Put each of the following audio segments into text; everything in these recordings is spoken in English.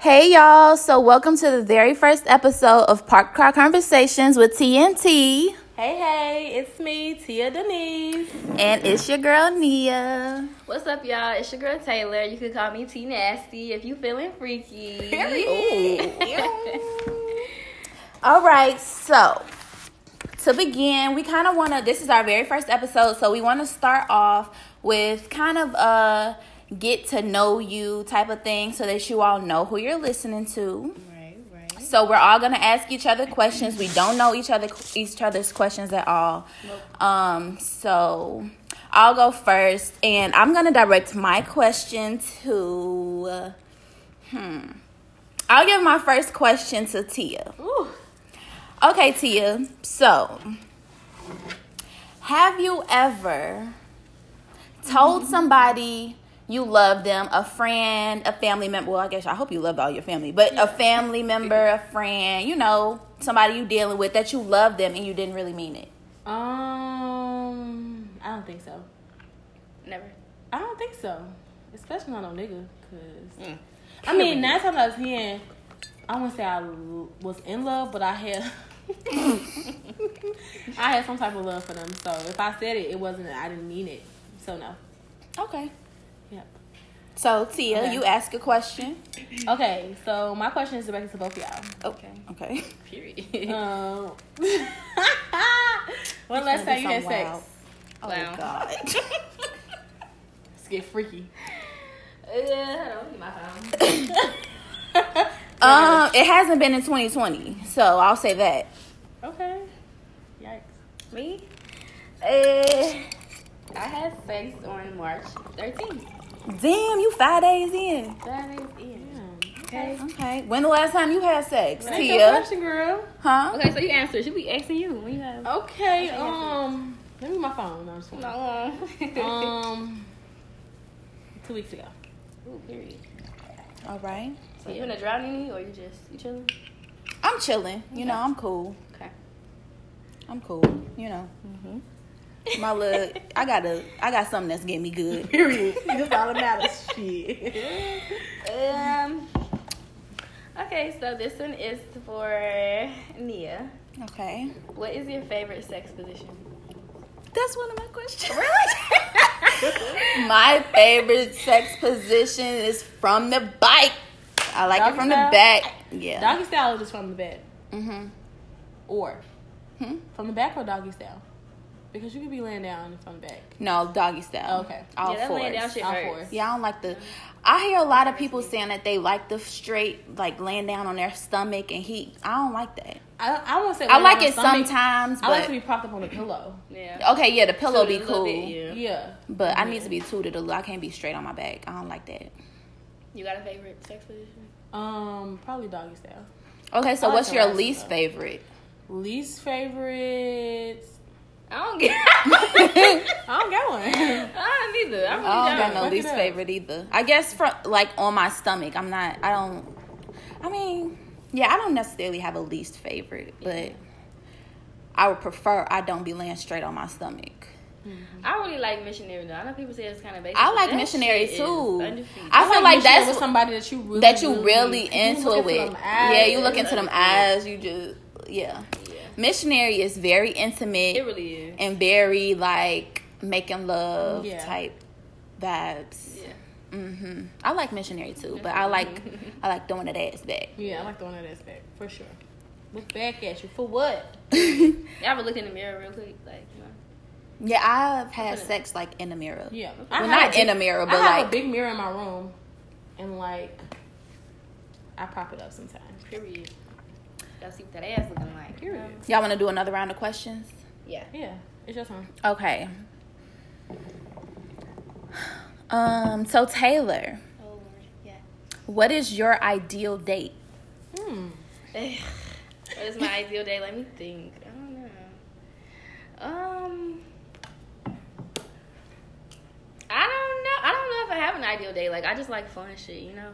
Hey y'all, so welcome to the very first episode of Park Car Conversations with TNT. Hey, hey, it's me, Tia Denise. And it's your girl Nia. What's up, y'all? It's your girl Taylor. You can call me T Nasty if you feeling freaky. All right, so to begin, we kind of want to. This is our very first episode, so we want to start off with kind of a get to know you type of thing, so that you all know who you're listening to. Right, right. So we're all gonna ask each other questions. We don't know each other each other's questions at all. Nope. Um, so I'll go first, and I'm gonna direct my question to. uh, hmm. I'll give my first question to Tia. Ooh. Okay, Tia. So, have you ever told somebody you love them, a friend, a family member? Well, I guess I hope you love all your family, but a family member, a friend, you know, somebody you dealing with that you love them and you didn't really mean it. Um, I don't think so. Never. I don't think so. Especially not no nigga, cause Mm. I mean, nine times out of ten, I wouldn't say I was in love, but I had, I had some type of love for them. So if I said it, it wasn't. I didn't mean it. So no. Okay. Yep. So, Tia, Okay. you ask a question. Okay, so my question is directed to both of y'all. Okay. Okay. Period. Um, when last time you had sex? Oh, Wow. God. Let's get freaky. Uh, hold on, my phone. um, it hasn't been in 2020, so I'll say that. Okay. Yikes. Me? Uh, I had sex on March 13th. Damn, you five days in. That is it. Okay. Okay. When the last time you had sex, That's your Tia? question, girl. Huh? Okay, so you answer. Should be asking you when you have. Okay. Okay, Um, let me my phone. No, I'm just playing. No. Um, two weeks ago. Ooh, period. All right. So you in a drowning or you just you chilling? I'm chilling. You know, I'm cool. Okay. I'm cool. You know, Mm-hmm. My look. I got a. I got something that's getting me good. Period. That's all that matters. Shit. Um. Okay, so this one is for Nia. Okay. What is your favorite sex position? That's one of my questions. Really? my favorite sex position is from the bike. I like it from style? the back. Yeah. Doggy style is just from the bed? Mm-hmm. Or Hmm? from the back or doggy style? Because you could be laying down from the back. No, doggy style. Okay. All yeah, that fours. laying down shit All hurts. fours. Yeah, I don't like the. I hear a lot of people saying that they like the straight, like laying down on their stomach and heat. I don't like that. I I won't say. I like it stomach. sometimes, I like to be propped up on a pillow. Yeah. okay, yeah, the pillow be Tilted a little cool, bit, yeah. Yeah. but I need to be tooted a little. I can't be straight on my back. I don't like that. You got a favorite sex position? Um, probably doggy style. Okay, so like what's your least one. favorite? Least favorite. I don't get. I don't got one. I don't either. I really I don't got don't. no Fuck least favorite either. I guess from like on my stomach, I'm not. I don't. I mean, yeah, I don't necessarily have a least favorite, but I would prefer I don't be laying straight on my stomach. Mm-hmm. I really like missionary though. I know people say it's kind of basic. I like missionary too. undefeated. I feel like missionary that's with somebody that you really that you really you into it with. Yeah, you look into them eyes. You just yeah. Missionary is very intimate It really is. and very like making love Yeah. type vibes. Yeah. hmm I like missionary too, but I like I like throwing that ass back. Yeah, I like the one that is back for sure. Look back at you for what? Y'all ever look in the mirror real quick? Like, you know. Yeah, I've had sex like in the mirror. Yeah, Well, not a in big- a mirror, I but have like a big mirror in my room, and like I prop it up sometimes. Period. Y'all see what that ass looking like? Period. y'all want to do another round of questions? Yeah. Yeah, it's your turn. Okay. Um. So Taylor, Oh Lord. Yeah. what is your ideal date? Hmm. what is my ideal day? Let me think. I don't know. Um. I don't know. I don't know if I have an ideal day. Like I just like fun shit, you know.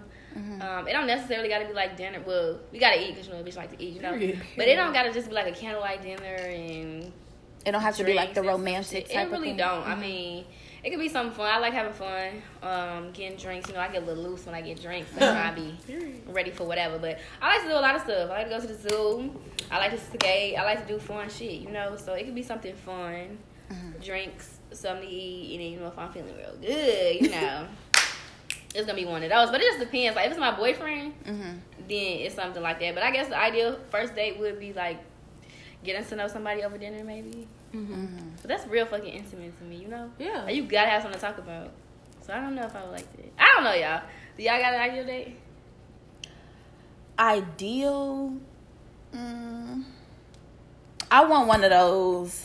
Um, it don't necessarily got to be like dinner. Well, we gotta eat because you know bitch like to eat, you know. But it don't gotta just be like a candlelight dinner and It don't have to be like the drinks and some romantic It really don't. I Mhm. mean, it could be something fun. I like having fun, um, getting drinks. You know, I get a little loose when I get drinks. So I be ready for whatever. But I like to do a lot of stuff. I like to go to the zoo. I like to skate. I like to do fun shit. You know, so it could be something fun, drinks, something to eat, and then you know if I'm feeling real good, you know. It's gonna be one of those, but it just depends. Like if it's my boyfriend, Mm-hmm. then it's something like that. But I guess the ideal first date would be like getting to know somebody over dinner, maybe. Mm-hmm. But that's real fucking intimate to me, you know. Yeah. Like, you gotta have something to talk about. So I don't know if I would like that. I don't know, y'all. Do y'all got an ideal date? Ideal. Mm, I want one of those.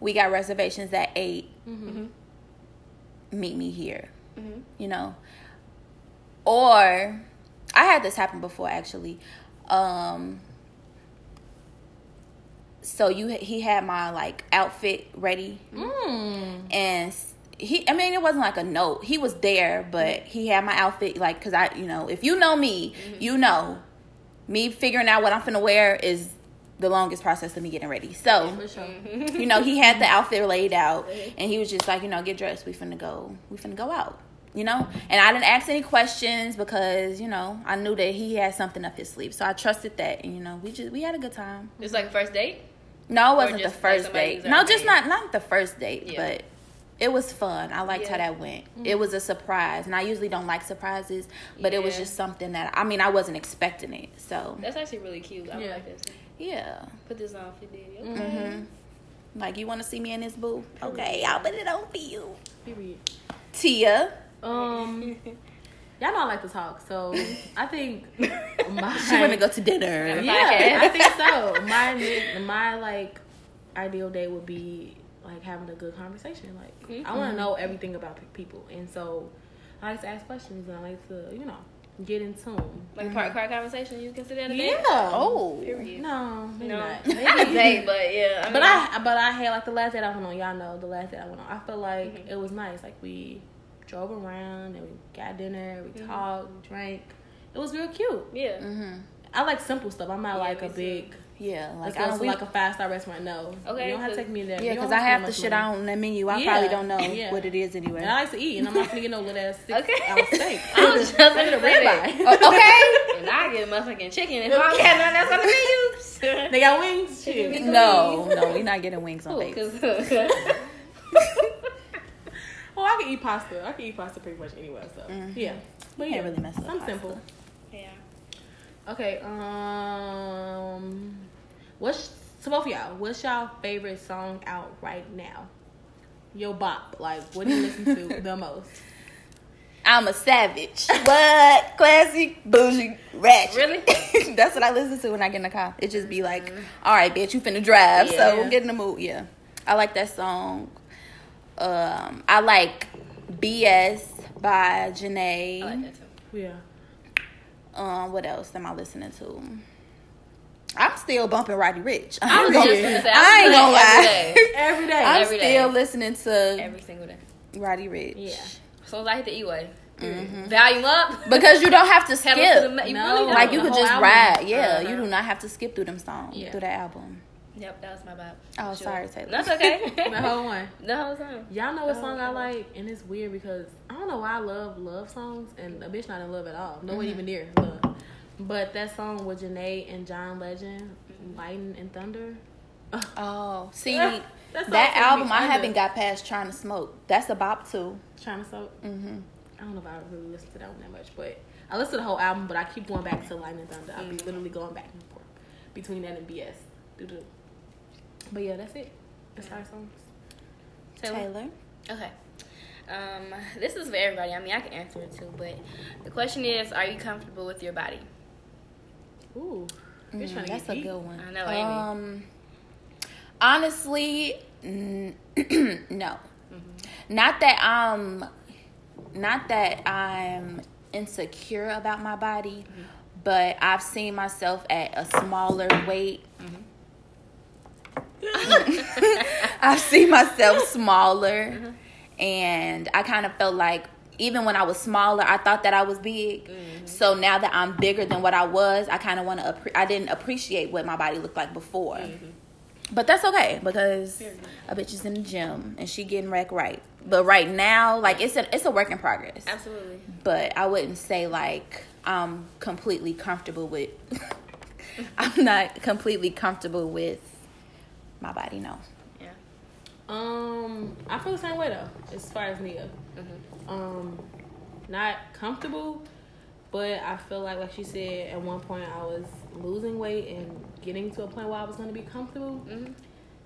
We got reservations at 8 Mm-hmm. Meet me here. Mm-hmm. you know or i had this happen before actually um so you he had my like outfit ready Mm. and he i mean it wasn't like a note he was there but he had my outfit like because i you know if you know me you know me figuring out what i'm finna wear is the longest process of me getting ready so For sure. you know, he had the outfit laid out, and he was just like, you know, get dressed. We finna go. We finna go out. You know, and I didn't ask any questions because you know I knew that he had something up his sleeve, so I trusted that, and you know, we just we had a good time. It's like a first date. No, it wasn't the just, like, first date. No, just made. not not the first date, Yeah. but it was fun. I liked how that went. It was a surprise, and I usually don't like surprises, but it was just something that I mean I wasn't expecting it. So That's actually really cute. I Yeah. like this. yeah. Put this on for Diddy. Okay. hmm Like you want to see me in this boo? Okay, I'll put it on for you. Period. Tia. Um, y'all know I like to talk, so I think my She want to go to dinner. Yeah, I think so. My my like ideal day would be like having a good conversation. Like I want to know everything about people, and so I like to ask questions and I like to you know get in tune. Like a park car conversation. You consider that a date? Yeah. Oh. Period. No, maybe No, not. not a date, but yeah. I mean, But I but I had like the last date I went on. Y'all know the last date I went on. I feel like Mm-hmm. it was nice. Like we drove around and we got dinner. We Mm-hmm. talked, we drank. It was real cute. yeah. Mm-hmm. I like simple stuff. I'm not Yeah, like me a too. big. Yeah, Let's like I don't we, like a five star restaurant. No, Okay, you don't have to so- take me there. yeah, because don't I have have the spend shit much money. on the menu. I Yeah. probably don't know Yeah. what it is anyway. And I like to eat, and I'm not gonna get no little ass six Okay. ounce steak. I was just I gonna get a say that. ribeye. Oh, okay. And I get motherfucking chicken if I don't get nothing else on the menu. They got wings. Shit. Chicken no, no, we're not getting wings on Cool, dates. 'cause- Well, I can eat pasta. I can eat pasta pretty much anywhere. So yeah, but yeah, Can't really mess up Something pasta. simple. yeah. Okay. Um, what's to both of y'all? What's y'all favorite song out right now? Yo bop. Like, what do you listen to the most? I'm a savage. What? Classy, bougie, ratchet. Really? That's what I listen to when I get in the car. It just be like, all right, bitch, you finna drive, Yeah. so get in the mood. Yeah, I like that song. Um, I like BS by Jhené. I like that too. Yeah. Um, what else am I listening to? I'm still bumping Roddy Ricch. I was I'm just gonna- gonna say, I ain't gonna lie. every day. Every day. I'm Every still day. listening to Every single day. Roddy Ricch. Yeah. So I like the E-way. Volume up. Because you don't have to Pedal to the skip. me- you No. really. Like you The could just album. ride. Yeah, Uh-huh. you do not have to skip through them songs, Yeah. through that album. Yep, that was my vibe. Oh, Sure. sorry, Taylor. That's okay. The whole one. the whole time. Y'all know what Oh, song I like, and it's weird because I don't know why I love love songs, and a bitch not in love at all. No one Mm-hmm. even near love. But that song with Jhené and John Legend, Mm-hmm. Lightning and Thunder. Oh, see, That that album I haven't got past trying to smoke. That's a bop too. Trying to Smoke. Mm-hmm. I don't know if I really listen to that one that much, but I listen to the whole album. But I keep going back to Lightning and Thunder. I'll be Mm-hmm. literally going back and forth between that and BS. Doo-doo. But yeah, that's it. That's our songs. Taylor. Taylor. Okay. Um, this is for everybody. I mean, I can answer it too, but the question is, are you comfortable with your body? Ooh, you're Mm, trying to that's a deep. good one. I know? Um, honestly, mm, no. Mm-hmm. Not that I'm, not that I'm insecure about my body, Mm-hmm. but I've seen myself at a smaller weight. I've seen myself smaller, and I kind of felt like even when I was smaller, I thought that I was big. Mm-hmm. So now that I'm bigger than what I was, I kind of want to. Appre- I didn't appreciate what my body looked like before. Mm-hmm. But that's okay because a bitch is in the gym and she getting wrecked right. But right now, like it's a it's a work in progress. Absolutely. But I wouldn't say like I'm completely comfortable with. I'm not completely comfortable with my body. No. Yeah. Um, I feel the same way though, as far as Nia. Mm-hmm. Um, not comfortable, but I feel like, like she said, at one point I was losing weight and getting to a point where I was going to be comfortable, Mm-hmm.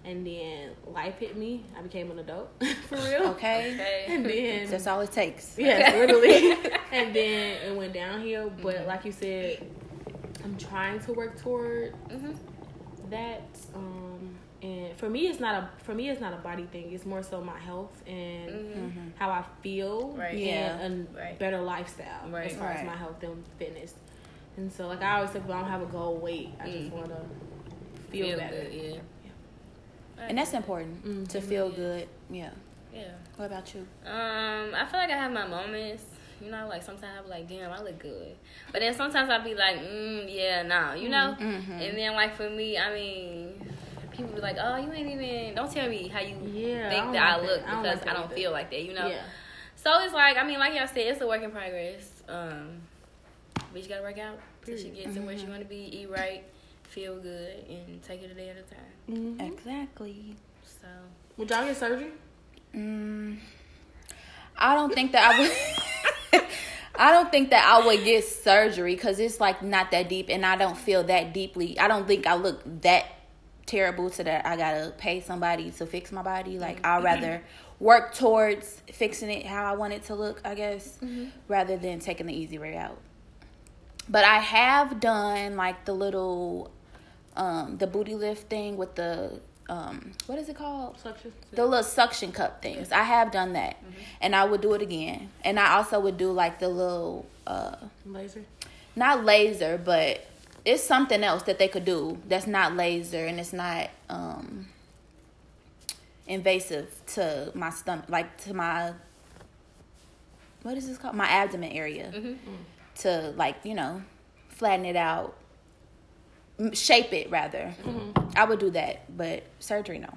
and then life hit me. I became an adult for real. Okay. Okay. And then That's all it takes. Yes, literally. and then it went downhill. But Mm-hmm. like you said, I'm trying to work toward Mm-hmm. that. Um, and for me, it's not a for me it's not a body thing. It's more so my health and Mm-hmm. how I feel, Right. Yeah. and a Right. better lifestyle Right. as far as my health and fitness. And so, like I always say, if I don't have a goal weight, I just Mm. want to feel, Feel better. good. Yeah. And that's important Mhm. to feel good. Yeah. Yeah. What about you? Um, I feel like I have my moments. You know, like sometimes I'll be like, damn, I look good. But then sometimes I'll be like, mm, yeah, nah, you know? Mhm. And then, like, for me, I mean, people be like, oh, you ain't even, don't tell me how you Yeah, think don't that I look that. I don't because like I don't feel like that, you know? Yeah. So it's like, I mean, like y'all said, it's a work in progress. Um, but you gotta work out till she gets to where she wanna be, eat right, feel good, and take it a day at a time. Mhm. Exactly. So, Would y'all get surgery? Mm, I don't think that I would. I don't think that I would get surgery because it's like not that deep, and I don't feel that deeply. I don't think I look that terrible to that I gotta pay somebody to fix my body. Like I'd rather work towards fixing it how I want it to look, I guess, rather than taking the easy way out. But I have done like the little, um, the booty lift thing with the, um, what is it called? Suction. the little suction cup things. I have done that, and I would do it again. And I also would do like the little, uh, Laser. not laser, but it's something else that they could do that's not laser and it's not um invasive to my stomach, like to my what is this called? My abdomen area to like you know flatten it out, shape it rather. I would do that, but surgery no.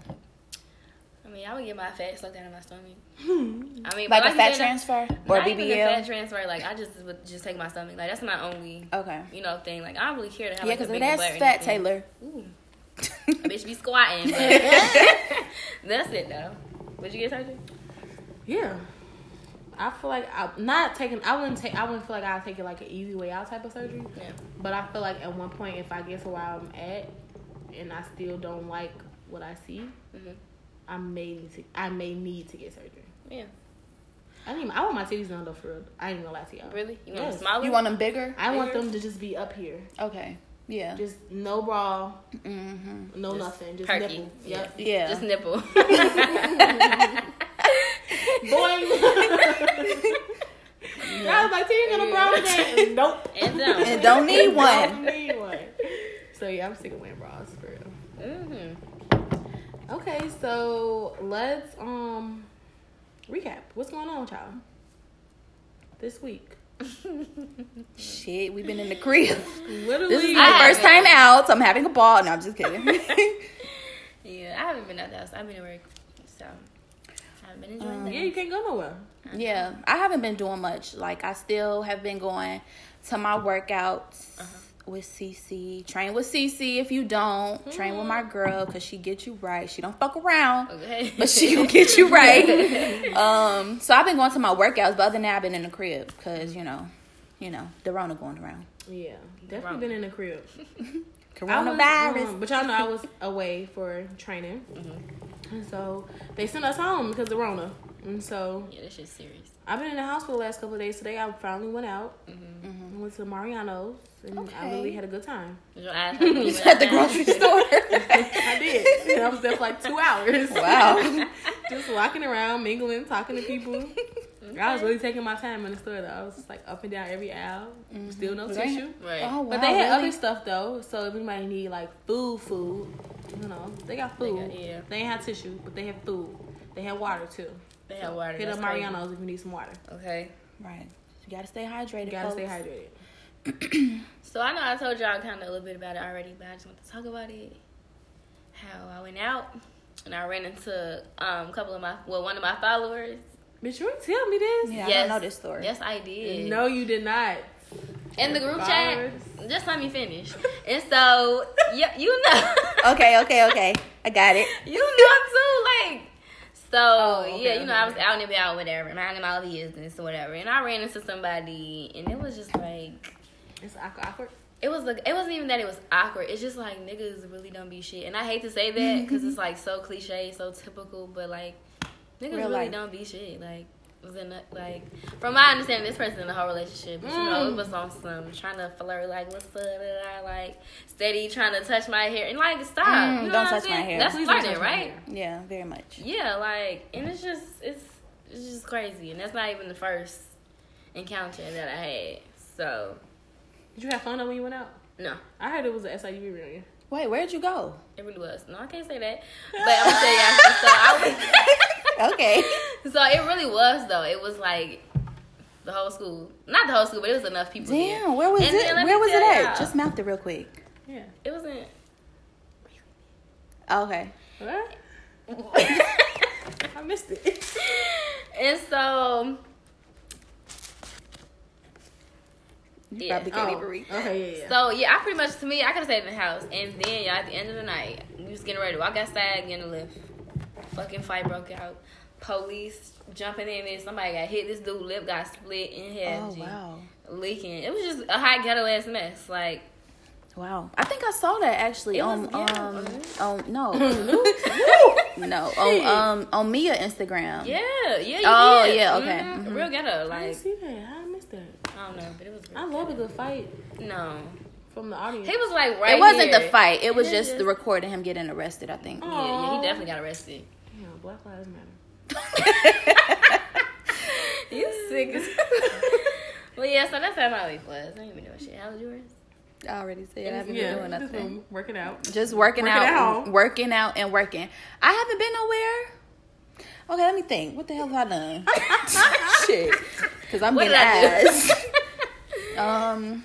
I mean, I would get my fat sucked out of my stomach. I mean, Like but a fat you said, transfer or not even a fat transfer. Like, I just would just take my stomach. Like, that's my only, Okay. you know, thing. Like, I don't really care to have Yeah, like, a because big that's butt or fat, anything. Taylor. Ooh. a bitch be squatting, but that's it though. Would you get surgery? Yeah. I feel like I'm not taking. I wouldn't take. I wouldn't feel like I'd take it like an easy way out type of surgery. Yeah. But I feel like at one point, if I get to where I'm at, and I still don't like what I see, Mhm. I may need to. I may need to get surgery. Yeah. I need. I want my titties done though. For real. I ain't gonna lie to y'all. Really? You want Yes. them smaller? You want them bigger? I want them to just be up here. Okay. Yeah. Just no bra, Mm-hmm. no Just nothing, just perky. nipple. Yep. Yeah. Just nipple. Boing. I was like, "T, you got a bra today?" Nope. and down. and don't need Don't one. need one. So yeah, I'm sick of wearing bras for real. Mm-hmm. Okay, so let's um recap. What's going on, child? This week. Shit, we've been in the crib. Literally, This is I my first haven't. time out, so I'm having a ball. No, I'm just kidding. Yeah, I haven't been out the house. I've been at work, so I haven't been enjoying Um, that. yeah, you can't go nowhere. yeah, I haven't been doing much. Like, I still have been going to my workouts with CC. Train with CC if you don't. Train with my girl because she get you right. She don't fuck around. Okay. But she gonna get you right. Um, so I've been going to my workouts, but other than that, I've been in the crib because you know, you know, the Rona going around. Yeah, definitely Wrong. been in the crib. I was, Coronavirus. um, but y'all know I was away for training, and so they sent us home because of Rona. And so yeah, this shit's serious. I've been in the house for the last couple of days. Today I finally went out. Mm-hmm. I went to Mariano's, and I really had a good time. Did your eyes hurt when you at the grocery store. I did. And I was there for like two hours. wow. just walking around, mingling, talking to people. I was really taking my time in the store though. I was just like up and down every aisle. Still no Was tissue. Right. Oh wow. But they had really? other stuff though, so if anybody need like food, food, you know, they got They food. got- yeah. They ain't have tissue, but they had food. They had water too. They have water. Hit up. Mariano's if you need some water. Okay. Right. You gotta stay hydrated. You gotta stay hydrated. So I know I told y'all kind of a little bit about it already, but I just want to talk about it. how I went out and I ran into um, a couple of my well one of my followers. Bitch, you ain't tell me this. Yeah, I yes, don't know this story. Yes, I did. No, you did not. in the group Followers. chat. Just let me finish. And so, yeah, you know. Okay, okay, okay. I got it. you know too, like. So Oh, okay, yeah, you know, I was okay. out and about, whatever, minding my business or whatever, and I ran into somebody, and it was just like, It's awkward. it was like, it wasn't even that it was awkward. It's just like niggas really don't be shit, and I hate to say that because it's like so cliche, so typical, but like niggas Real really life. don't be shit. Like was in a, like from my understanding, this person in a whole relationship, but you know, Mm. it was on some trying to flirt, like what's up, da, da, da, like steady trying to touch my hair, and like stop, Mm, you know don't what I'm touch my hair. That's Please flirting, right? hair. Yeah, very much. Yeah, like, and it's just it's it's just crazy, and that's not even the first encounter that I had. So Did you have fun though when you went out? no, I heard it was a SIU reunion. Wait, where'd you go? it really was. No, I can't say that, but I'm gonna tell you. after. So I Okay. so it really was though. It was like the whole school, not the whole school, but it was enough people. there. Damn, where was And it? then let me Where was it at? y'all. Just mouth it real quick. Yeah. It wasn't. Oh, okay. What? I missed it. and so You Yeah. probably can't Oh, even read. Okay, yeah, yeah. So yeah, I pretty much to me, I could have stayed in the house, and then y'all at the end of the night, we was getting ready to walk outside, getting a lift. Fucking fight broke out. Police jumping in there. Somebody got hit. This dude lip got split in half. Oh wow. Leaking. It was just a hot ghetto ass mess. Like Wow. I think I saw that actually It on was- yeah, um on on no. no. On um on Mia Instagram. yeah, yeah. You Oh, did. yeah, okay. Mhm. Mhm. Real ghetto. I Like didn't see that. How I missed that? I don't know, but it was. I love a good fight No, from the audience. he was like right. It wasn't here. the fight. It was Yeah, just just- the recording him getting arrested, I think. Yeah, yeah. He definitely got arrested. Yeah, Black Lives Matter. You sick as. well, yeah. So that's how my week was. I ain't been doing shit. How was yours? I already said I haven't yeah, been doing nothing. been working out. Just working, Working out, at home. working out, and working. I haven't been nowhere. Okay, let me think. What the hell have I done? Shit, because I'm What getting did ass. um.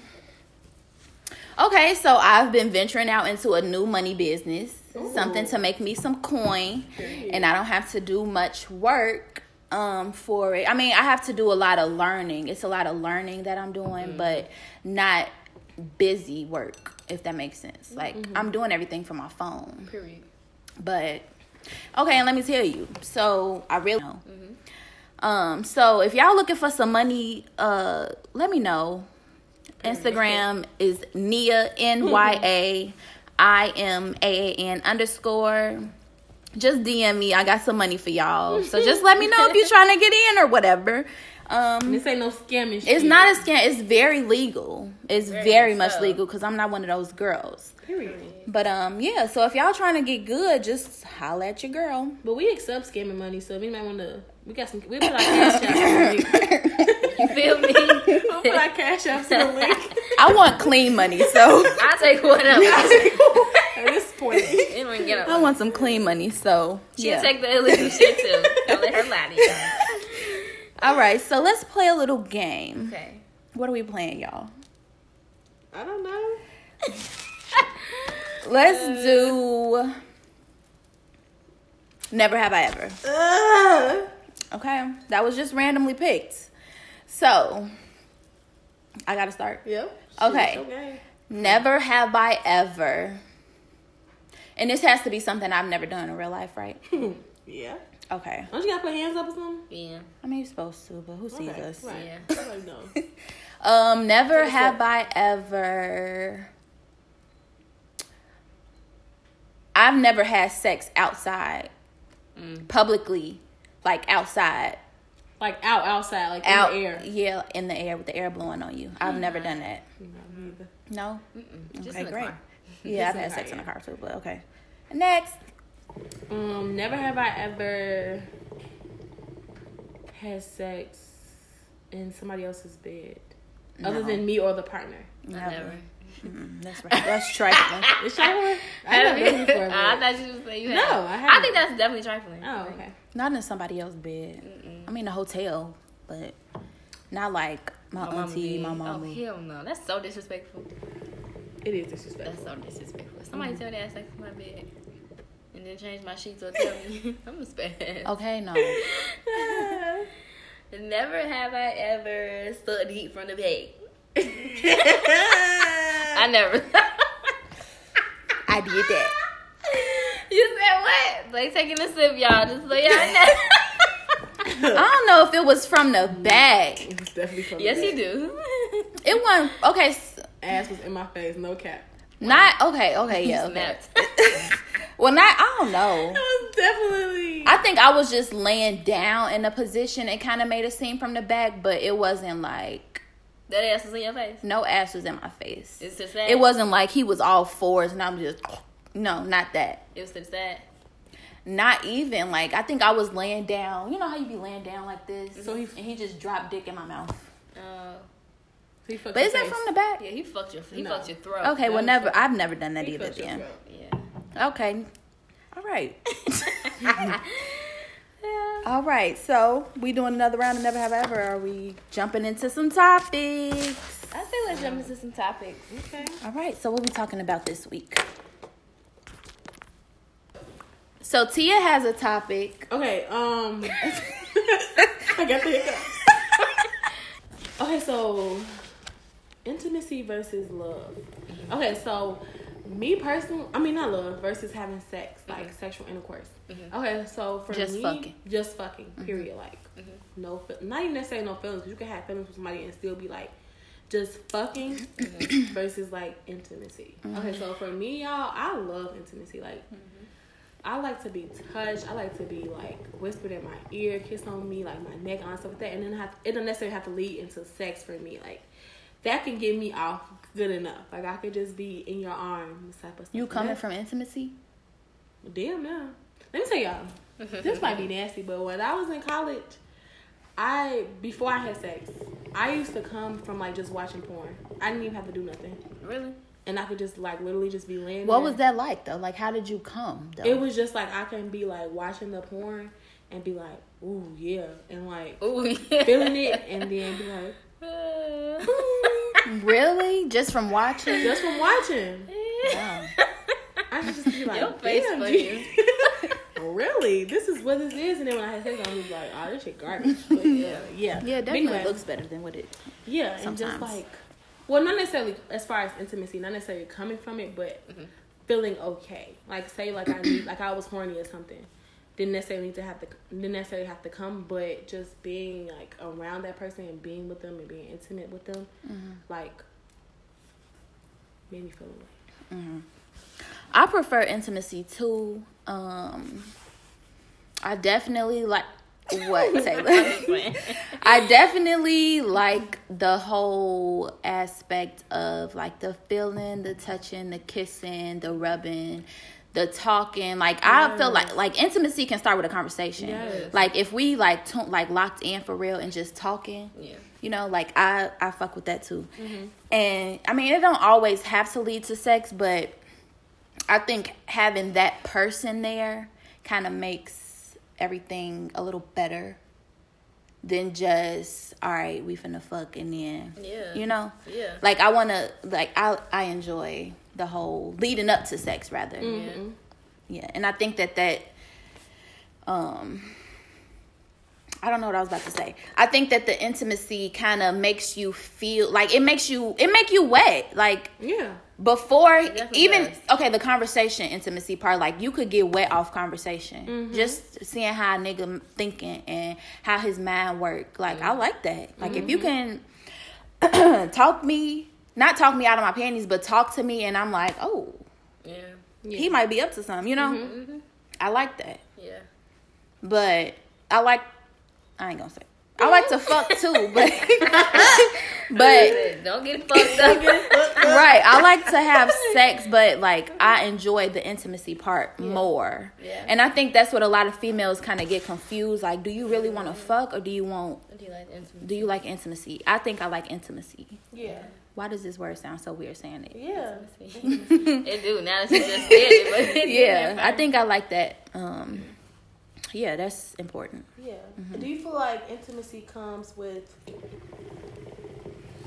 Okay, so I've been venturing out into a new money business, something to make me some coin, and I don't have to do much work um for it. I mean, I have to do a lot of learning. It's a lot of learning that I'm doing, but not busy work, if that makes sense. Like I'm doing everything from my phone. Period. But okay, and let me tell you. So I really know. Um, so if y'all looking for some money, uh, let me know. Instagram is Nia N Y A I M A A N underscore. Just DM me. I got some money for y'all. So just let me know if you're trying to get in or whatever. Um, This ain't no scamming shit. it's not a scam. It's very legal. It's Very very, much so. legal because I'm not one of those girls. Period. But um, yeah. So if y'all trying to get good, just holla at your girl. But we accept scamming money, so we might want to. We got some. We put our cash apps in the link. You feel me? We'll put our cash apps in the link. I want clean money, so I take one of them. At this point, You don't get I want some clean money. So She yeah. take the illegal shit too. Don't let her lie to you. All right. So let's play a little game. Okay. What are we playing, y'all? I don't know. Let's do. Never have I ever. Uh, Okay, that was just randomly picked. So I gotta start. yep. Okay. Okay. Never have I ever. And this has to be something I've never done in real life, right? Yeah. Okay. Don't you gotta put hands up or something? Yeah. I mean, you're supposed to, but who sees Okay, us? Right. Yeah. Nobody knows. Um, never Take have. I ever. I've never had sex outside, Mm. publicly, like outside, Like out, outside, like out, in the air. yeah, in the air with the air blowing on you. I've never done that. No, me either. No. Mm-mm. Just Okay, in the great. car. Yeah, I've had sex car, in a car too, but okay. Next. Um, never have I ever had sex in somebody else's bed, other than me or the partner. Never. never. Mm-mm, that's right. That's trifling. Is trifling? I never done it before. I thought you was saying you had. No, I I haven't. think that's definitely trifling. Oh, okay. Not in somebody else's bed. I mean, a hotel, but not like my, mama auntie, did. my oh, mama. Oh hell no, that's so disrespectful. It is disrespectful. That's so disrespectful. Somebody mm-hmm. tell me I had sex in my bed. and then change my sheets or tell me I'm a spaz. Okay, no. Never have I ever sucked heat from the bed. I never. I did that. You said what? Like taking a sip, y'all. Just so y'all know. I don't know if it was from the back. It's definitely from yes, the you back. do. It wasn't okay. s- Ass was in my face, no cap. Not okay. Okay, yeah. Okay. Snapped. Well, not. I don't know. It was definitely. I think I was just laying down in a position and kind of made a scene from the back, but it wasn't like That ass was in your face. no ass was in my face. It's to the side. It wasn't like he was all fours and I'm just no, not that. It was to the side. Not even like I think I was laying down. You know how you be laying down like this, So he- and he just dropped dick in my mouth. Uh, He fucked But your is that from the back? yeah, he fucked your he No. fucked your throat. Okay, well never. fuck- I've never done that He either. fucked your Then. Yeah. okay, all right, all right. So we doing another round of never have I ever. Are we jumping into some topics? I say let's jump into some topics. Okay. All right. So what we talking about this week? So Tia has a topic. Okay, um I got the hiccups. okay, so intimacy versus love. Okay, so me personally, I mean not love versus having sex, like mm-hmm. sexual intercourse. Mm-hmm. Okay, so for Just me, fucking. just fucking, mm-hmm. period. Like no, not even necessarily no feelings. you can have feelings with somebody and still be like just fucking versus like intimacy. Okay, so for me, y'all, I love intimacy. Like I like to be touched. I like to be like whispered in my ear, kiss on me, like my neck on stuff like that. And then have, it don't necessarily have to lead into sex for me. Like that can get me off good enough. Like I could just be in your arms type of stuff. You coming That- from intimacy? Damn now. Let me tell y'all. this might be nasty, but when I was in college, I before I had sex, I used to come from like just watching porn. I didn't even have to do nothing. Really? And I could just like literally just be laying What there. was that like though? Like how did you come though? It was just like I can be like watching the porn and be like, ooh yeah, and like Ooh, yeah. feeling it, and then be like, really just from watching. just from watching. Wow. I could just be like, Your face damn. G. really, this is what this is. And then when I had sex, I was like, oh, this shit garbage. But yeah, yeah, Yeah, definitely anyway, looks better than what it. Yeah, and just like, well, not necessarily as far as intimacy, not necessarily coming from it, but mm-hmm. feeling okay. Like, say, like I need, like I was horny or something. Didn't necessarily need to have to, didn't necessarily have to come, but just being like around that person and being with them and being intimate with them, mm-hmm. like, made me feel away. Mm-hmm. I prefer intimacy too. Um, I definitely like what Taylor. I definitely like the whole aspect of like the feeling, the touching, the kissing, the rubbing, the talking. Like I feel like like intimacy can start with a conversation. Yes. Like if we like t- like locked in for real and just talking. Yeah. You know, like I I fuck with that too. Mm-hmm. And I mean, it don't always have to lead to sex, but I think having that person there kind of makes everything a little better than just all right, we finna fuck and then Yeah. you know, Yeah. like I want to like I I enjoy the whole leading up to sex rather. Mm-hmm. Yeah, and I think that that um I don't know what I was about to say. I think that the intimacy kind of makes you feel like it makes you it make you wet. Like Yeah. before even does. okay, the conversation intimacy part like you could get wet off conversation. Mm-hmm. Just seeing how a nigga thinking and how his mind work. Like Mm-hmm. I like that. Like if you can talk me not talk me out of my panties, but talk to me and I'm like, "Oh, Yeah. he might be up to something," you know? Mm-hmm. I like that. Yeah. But I like I ain't gonna say. I like to fuck too, but but Don't get fucked up. right, I like to have sex, but like I enjoy the intimacy part more. Yeah. And I think that's what a lot of females kind of get confused. Like, do you really want to fuck or do you want? Do you like intimacy? Do you like intimacy? I think I like intimacy. Yeah. Why does this word sound so weird saying it? Yeah. it do. Now that you just said it, but it Yeah, I think I like that. Um, yeah, that's important. Yeah. Mm-hmm. Do you feel like intimacy comes with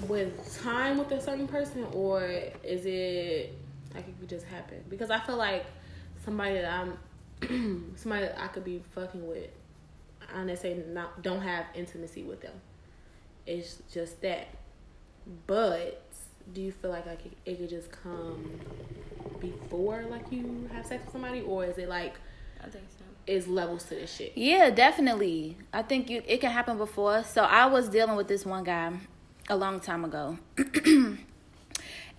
with time with a certain person, or is it like it could just happen? Because I feel like somebody that I'm somebody that I could be fucking with. I don't say not don't have intimacy with them. It's just that. But do you feel like like it, it could just come before like you have sex with somebody, or is it like I think so. Is levels to this shit? Yeah, definitely. I think you it can happen before. So I was dealing with this one guy a long time ago.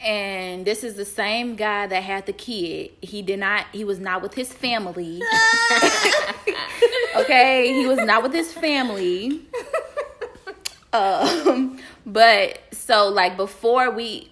and this is the same guy that had the kid. He did not he was not with his family. okay, he was not with his family. Um but so like before we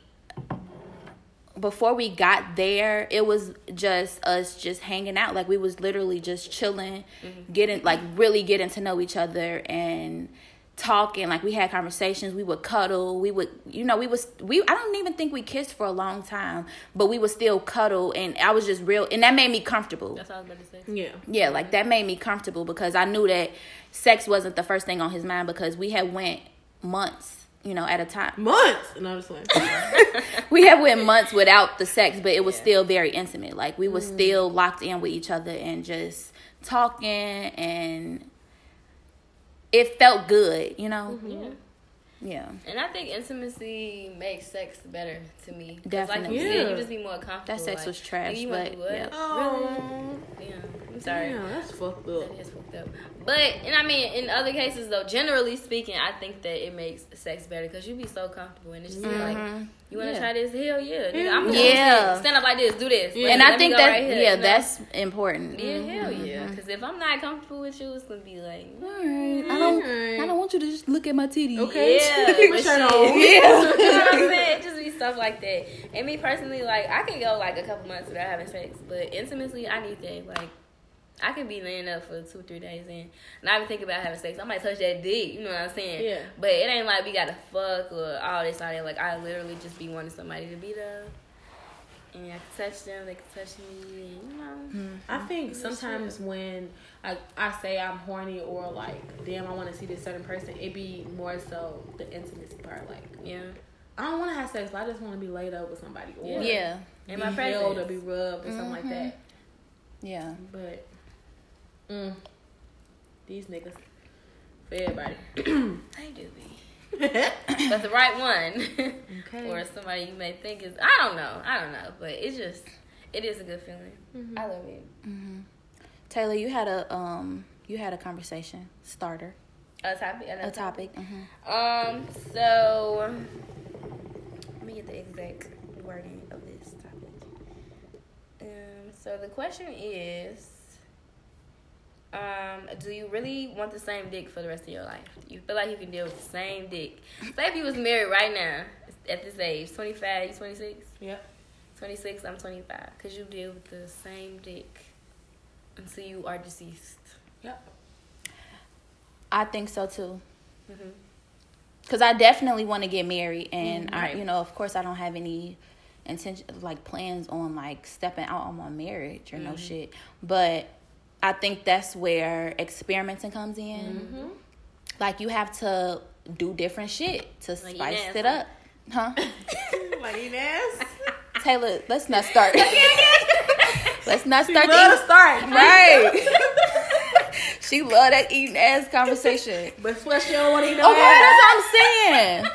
before we got there, it was just us just hanging out. Like we was literally just chilling, mm-hmm. getting like really getting to know each other and talking. Like we had conversations. We would cuddle. We would, you know, we was we. I don't even think we kissed for a long time, but we would still cuddle. And I was just real, and that made me comfortable. That's all I was about to say. Yeah. Yeah, like that made me comfortable because I knew that sex wasn't the first thing on his mind because we had went months, you know, at a time. Months. No, I'm just like we had went months without the sex, but it was still very intimate. Like we were mm. still locked in with each other and just talking, and it felt good, you know. Mm-hmm. Yeah. Yeah, And I think intimacy makes sex better to me. Definitely. Like you said, you just be more comfortable. that sex like, was trash, nigga, but do yeah. oh, Yeah, I'm sorry. Damn, that's fucked up. That is fucked up. But and I mean, in other cases though, generally speaking, I think that it makes sex better because you be so comfortable and it's just like mm-hmm. you want to Yeah. try this. Hell yeah, nigga, I'm mm-hmm. yeah. yeah. Stand up like this, do this. Yeah. Like, and I think go that right here, yeah, you know? that's important. yeah, hell yeah. Mm-hmm. Because if I'm not comfortable with you, it's gonna be like. All right, I don't, I don't want you to just look at my titties. Okay. Yeah, Keep but your shirt shit. on. Yeah. you know what I'm saying? It just be stuff like that. And me personally, like I can go like a couple months without having sex, but intimately, I need that. Like I can be laying up for two, three days and not even think about having sex. I might touch that dick, you know what I'm saying? Yeah. But it ain't like we gotta fuck or all this, all that. Like I literally just be wanting somebody to be there. And I can touch them, they can touch me, you know. Hmm. I think sometimes when I, I say I'm horny or like, damn, I want to see this certain person, it be more so the intimacy part. Like, Yeah. I don't want to have sex, but I just want to be laid up with somebody or Yeah, In be my held or presence. be rubbed or something like that. Mm-hmm. yeah. But mm, these niggas, for everybody. They do be. but the right one. Okay. or somebody you may think is I don't know. I don't know. But it's just it is a good feeling. I love it. Taylor, you had a um, you had a conversation starter, A topic a topic. hmm Um so let me get the exact wording of this topic. Um so the question is um, do you really want the same dick for the rest of your life? You feel like you can deal with the same dick. Say if you was married right now at this age, 25, you 26? Yep. 26, I'm 25. Could you deal with the same dick until you are deceased? Yeah. I think so too. Mhm. Cause I definitely want to get married, and I, you know, of course, I don't have any intention, like plans on like stepping out on my marriage or no Mm-hmm. shit. But I think that's where experimenting comes in. Mm-hmm. Like you have to do different shit to spice eating it up, huh? like. Taylor, let's not start. let's not start. Love the- to start. right. she love that eating ass conversation. But flesh you don't want to eat no Okay, ass. that's what I'm saying.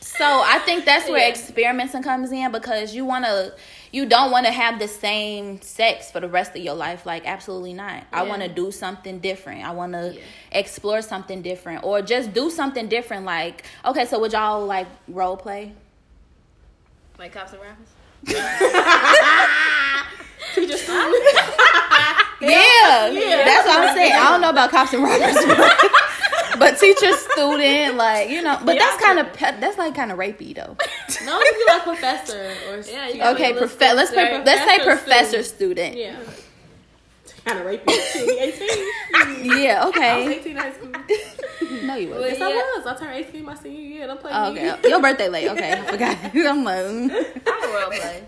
So I think that's where Yeah. experimenting comes in because you want to, you don't want to have the same sex for the rest of your life. Like absolutely not. I want to do something different. I want to Yeah. explore something different, or just do something different. Like okay, so would y'all like role play? Like cops and rappers? Yeah, Yeah. that's what I'm saying. I don't know about cops and robbers, but, but teacher, student, like you know. But that's kind of that's like kind of rapey though. No, you be like professor or Yeah, you Okay, be prof- let's play, sister. let's say Professor professor student. Yeah. Kind of rapey. Shit, we 18. Yeah, I was okay. 18 high school. No, you Well, wasn't. Yes, I was. I turned 18 my senior year. Don't play Oh, me. okay, your birthday late. Okay, I forgot. I'm like. I'm a role play.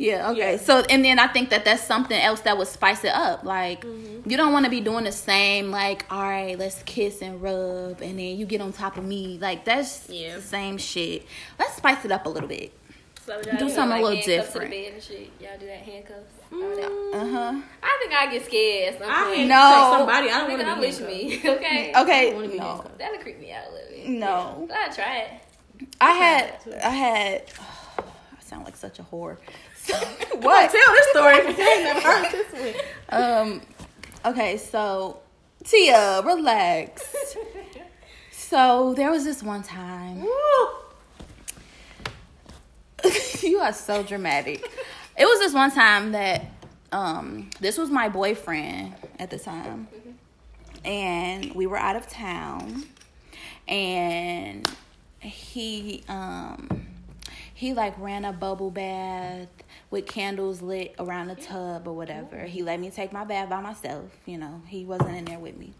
Yeah, okay. Yeah. So, and then I think that that's something else that would spice it up. Like, you don't want to be doing the same. Like, all right, let's kiss and rub, and then you get on top of me. Like, that's Yeah. the same shit. Let's spice it up a little bit. So Do something a little handcuffs to the different. bed and shit. Y'all do that handcuffs? Mm. Uh huh. I think I get scared. at some I point. hate No. somebody. I don't want to be wish handcuffed. me. Okay. Okay. wanna be No. handcuffed. That'll creep me out a little bit. No. But I try it. I had. I had. I sound like such a whore. What? Tell this story. I ain't never heard this one. Um. Okay, so Tia, relax. So there was this one time. You are so dramatic. It was this one time that um this was my boyfriend at the time. And we were out of town and he um he like ran a bubble bath with candles lit around the tub or whatever. He let me take my bath by myself, you know. He wasn't in there with me.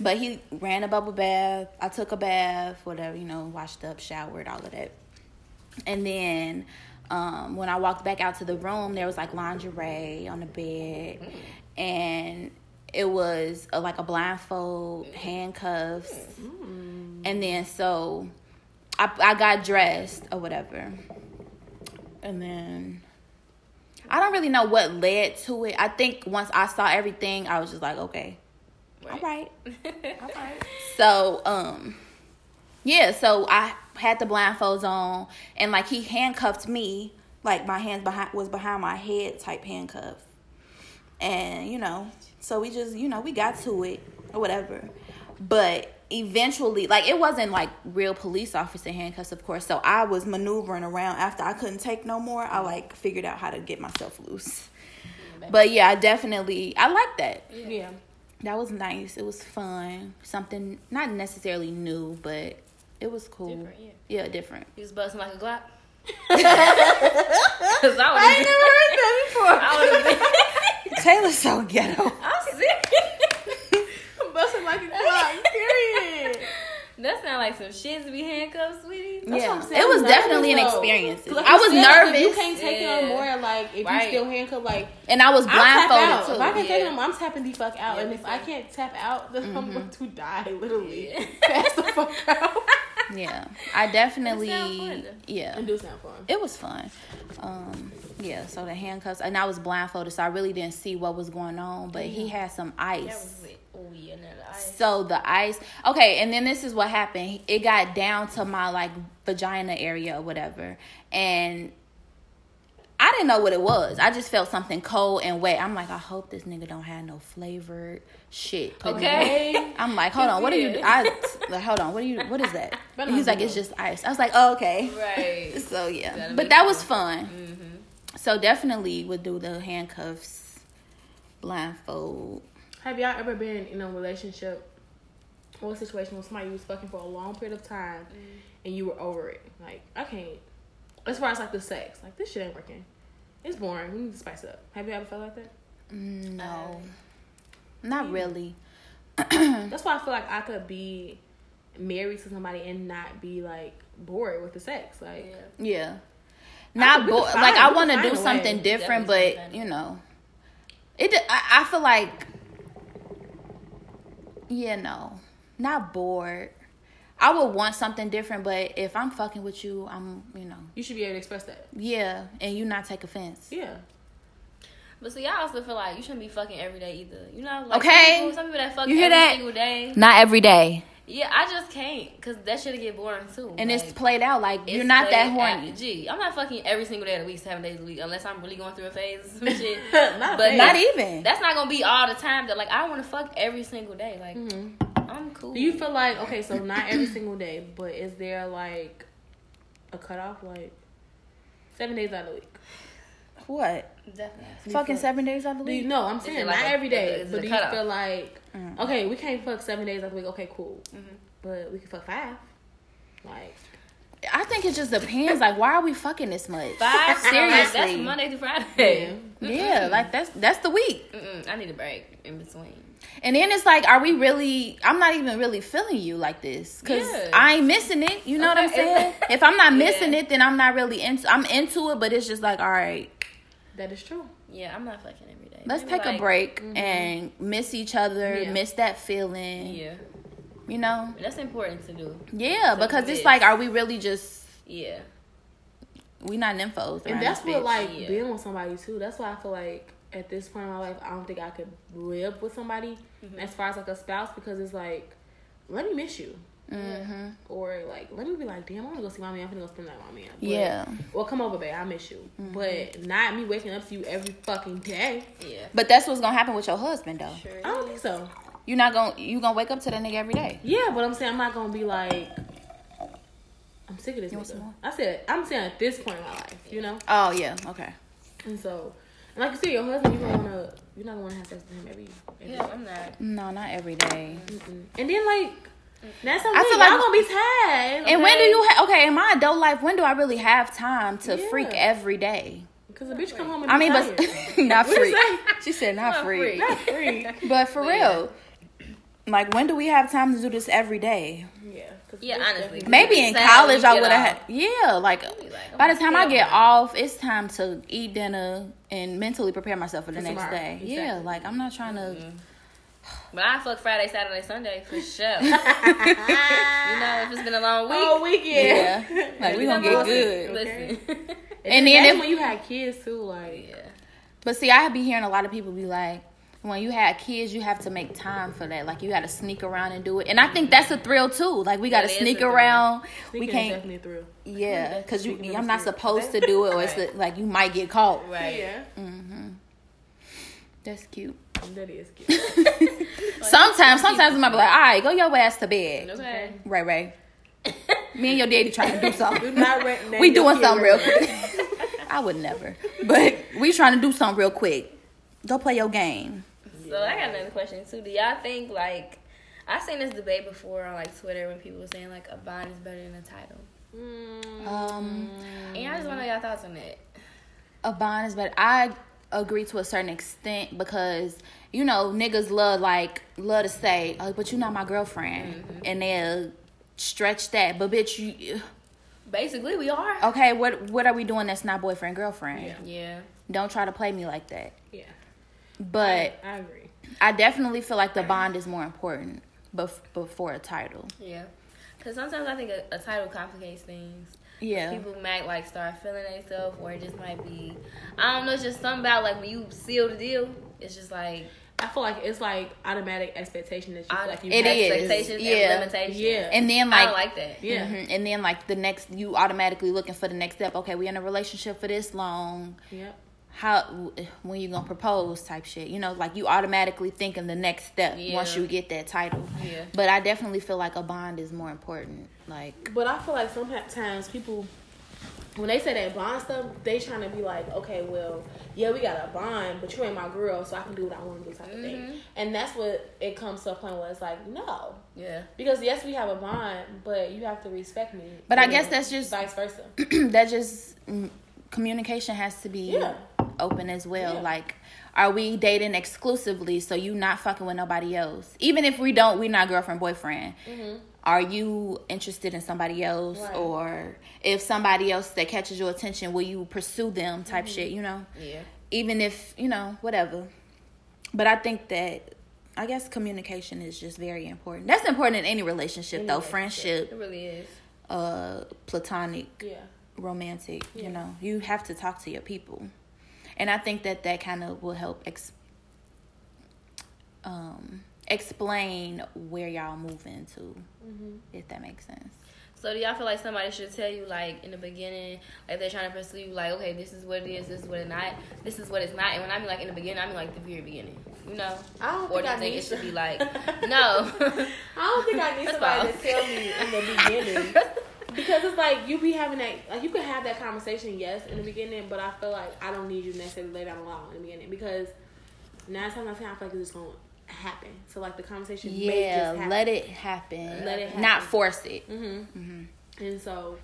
But he ran a bubble bath. I took a bath, whatever, you know, washed up, showered, all of that. And then um, when I walked back out to the room, there was like lingerie on the bed, and it was uh like a blindfold, handcuffs, and then so I I got dressed or whatever, and then I don't really know what led to it. I think once I saw everything, I was just like, okay, all right. All right. So, um, yeah, so I had the blindfolds on, and like he handcuffed me, like my hands behind was behind my head type handcuff, and you know, so we just you know we got to it or whatever, but eventually, like it wasn't like real police officer handcuffs, of course. So I was maneuvering around after I couldn't take no more. I like figured out how to get myself loose. But yeah, I definitely I like that Yeah. that was nice. It was fun. Something not necessarily new, but it was cool. Different, yeah. Yeah, different. he was busting like a Glock. Cause I would have never heard that before. I would have been. Taylor's so ghetto. I'm sick. I'm busting like a clock. Period. That sound like some shit to be handcuffed, sweetie. That's yeah, what I'm saying. it was Nervous, definitely an experience. like I was said, like, nervous, You can't take it Yeah. no more. Like if Right. you still handcuffed, like and I was blindfolded out. too. If I can't take it Yeah. I'm tapping the fuck out. Yeah, and me if I can't tap out, then I'm going to die. Literally, Yeah. pass the fuck out. Yeah, I definitely. It sound fun, yeah, And do sound fun. it was fun. Um, yeah, so the handcuffs, and I was blindfolded, so I really didn't see what was going on. But he had some ice. That was it. Oh yeah, no, the ice. So the ice, okay, and then this is what happened. It got down to my like vagina area or whatever, and I didn't know what it was. I just felt something cold and wet. I'm like, I hope this nigga don't have no flavored shit. put in there. Okay. I'm like, hold on, what are you? I like, hold on, what are you? What is that? And he's like, it's just ice. I was like, oh, okay. Right. So yeah, but that was fun. fun. Mm-hmm. So definitely would do the handcuffs, blindfold. Have y'all ever been in a relationship or a situation where somebody you was fucking for a long period of time and you were over it? Like, I can't. As far as like the sex, like this shit ain't working. It's boring. We need to spice it up. Have you ever felt like that? Mm, No, not really. That's why I feel like I could be married to somebody and not be like bored with the sex. Like, Yeah. Yeah. Not we bo- like I want to do something different, but find you know, it. I feel like, yeah, no, not bored. I would want something different, but if I'm fucking with you, I'm, you know, you should be able to express that. yeah, and you not take offense. Yeah. But see, I also feel like you shouldn't be fucking every day either. You know, like Okay. Some people, some people that fuck You hear every that? single day. Not every day, Yeah, I just can't, cause that should get boring too. and Like, it's played out like you're not that played out- horny. Gee, I'm not fucking every single day of the week, seven days a week, unless I'm really going through a phase or some shit. Not but. Not even. That's not gonna be all the time. That like I want to fuck every single day. Like Mhm. I'm cool. Do you feel like okay, so not every single day, but is there like a cutoff, like seven days out of the week? What? Definitely? Fucking fuck? seven days out of the Do you week? know? I'm saying like not a- every day, it but do you cutoff? feel like Mm. okay, we can't fuck seven days out of the week? Okay, cool, Mhm. but we can fuck five. Like I think it just depends. Like, why are we fucking this much? Five Seriously. That's Monday through Friday. Yeah, like that's that's the week. Mm-mm, I need a break in between. And then it's like, are we really? I'm not even really feeling you like this because Yeah. I ain't missing it. You know what I'm saying? if I'm not Yeah. missing it, then I'm not really into. I'm into it, but it's just like, all right, that is true. Yeah, I'm not fucking every day. let's Maybe take a like- break and miss each other, Yeah. miss that feeling. Yeah, You know? that's important to do. Yeah, So because it it's is. like, are we really just? Yeah, we not nymphos. And that's what bitch. like Yeah. being with somebody too. That's why I feel like at this point in my life, I don't think I could live with somebody Mm-hmm. as far as like a spouse because it's like, let me miss you. Mhm. Or like, let me be like, damn, I want to go see my man. I'm gonna go spend the night with my man. But, Yeah. Well, come over, babe. I miss you. Mm-hmm. But not me waking up to you every fucking day. Yeah. But that's what's gonna happen with your husband though. Sure. I don't think so. You're not gonna you gonna wake up to that nigga every day. Yeah, but I'm saying I'm not gonna be like, I'm sick of this You want some more? I said, I'm saying at this point in my life, you know. Oh yeah, okay. And so, and like you said, your husband, you don't wanna, you're not gonna wanna have sex with him every. every Yeah, I'm not. No, not every day. Mm-mm. And then like that's something I I feel feel like- y'all gonna be tired. And when do you have okay in my adult life? When do I really have time to Yeah. freak every day? Because the bitch come home and I be mean, tired. but not What you freak. She said not, Not freak. freak. not free. But for But yeah. real, like when do we have time to do this every day? yeah. 'cause Yeah, honestly. Maybe in college I would have. Yeah, like like, by the time I get on. off, it's time to eat dinner and mentally prepare myself for the For next tomorrow. day. Exactly. Yeah, like I'm not trying to. Mm-hmm. But I fuck Friday, Saturday, Sunday for sure. you know, if it's been a long week. Oh, weekend. Yeah, like we you gonna get good. Listen. And And then then if- when you had kids too, like yeah. But see, I be hearing a lot of people be like, when you had kids, you have to make time for that. Like you got to sneak around and do it. And I think that's a thrill too. Like we got to It is a sneak around. we we can can't. definitely through. Yeah, because you, I'm not supposed to do it, or it's Right. the, like you might get caught. Right. Yeah, Mm-hmm. That's cute. That is cute. Sometimes, sometimes I'm be like, all right, go your ass to bed. Okay. Right, right. Me and your daddy trying to do Do something. not rent- we doing kid something real Ray Ray. quick. I would never, but we trying to do something real quick. Go play your game. So I got another question too. Do y'all think like I seen this debate before on like Twitter when people were saying like a bond is better than a title. Mm, Um, And I just want to know y'all thoughts on that. a bond is better. I agree to a certain extent because you know niggas love like love to say, "Oh, but you're not my girlfriend," mm-hmm. and they'll stretch that. But bitch, you Basically, we are. okay? What what are we doing? That's not boyfriend girlfriend. Yeah. Yeah. Don't try to play me like that. yeah, But I agree. I definitely feel like the bond is more important, bef- before a title. Yeah. Because sometimes I think a, a title complicates things. Yeah. People might like start feeling themselves, or it just might be, I don't know, it's just something about like when you seal the deal, it's just like I feel like it's like automatic expectation that you feel like you It have is. expectations yeah. and limitations. Yeah. And then like don't like that. Yeah. Mhm. And then like the next, you automatically looking for the next step. Okay, we in a relationship for this long. Yep. How when you gonna propose type shit? You know, like you automatically thinking the next step Yeah. once you get that title. Yeah. But I definitely feel like a bond is more important. Like But I feel like sometimes people, when they say that bond stuff, they trying to be like, okay, well, yeah, we got a bond, but you ain't my girl, so I can do what I want to do, type of thing. And that's what it comes to a point where it's like, no, Yeah. because yes, we have a bond, but you have to respect me. But I guess that's just- vice versa. that just mm, communication has to be Yeah. Open as well. Yeah. Like, are we dating exclusively? So you not fucking with nobody else? Even if we don't, we not girlfriend boyfriend. Are you interested in somebody else, Right. or if somebody else that catches your attention, will you pursue them? Type shit, you know. Yeah. Even if you know whatever. But I think that. I guess communication is just very important. That's important in any relationship, Any though. relationship. Friendship, It really is. uh, platonic, Yeah. romantic Yeah. you know you have to talk to your people and i think that that kind of will help ex- um explain where y'all move into Mm-hmm. if that makes sense So do y'all feel like somebody should tell you like in the beginning, like they're trying to pursue you, like okay, this is what it is, this is what it's not, this is what it's not. And when I mean like in the beginning, I mean like the very beginning, you know. I don't Or think do I think need it should to- be like no? I don't think I need First somebody to tell me in the beginning. Because it's like you be having that, like you can have that conversation, yes, in the beginning, but I feel like I don't need you necessarily lay down the law in the beginning because nine times out of ten I feel like it's just gonna happen. So like the conversation, yeah just happen. let it happen Let it not force it Mm-hmm. And so,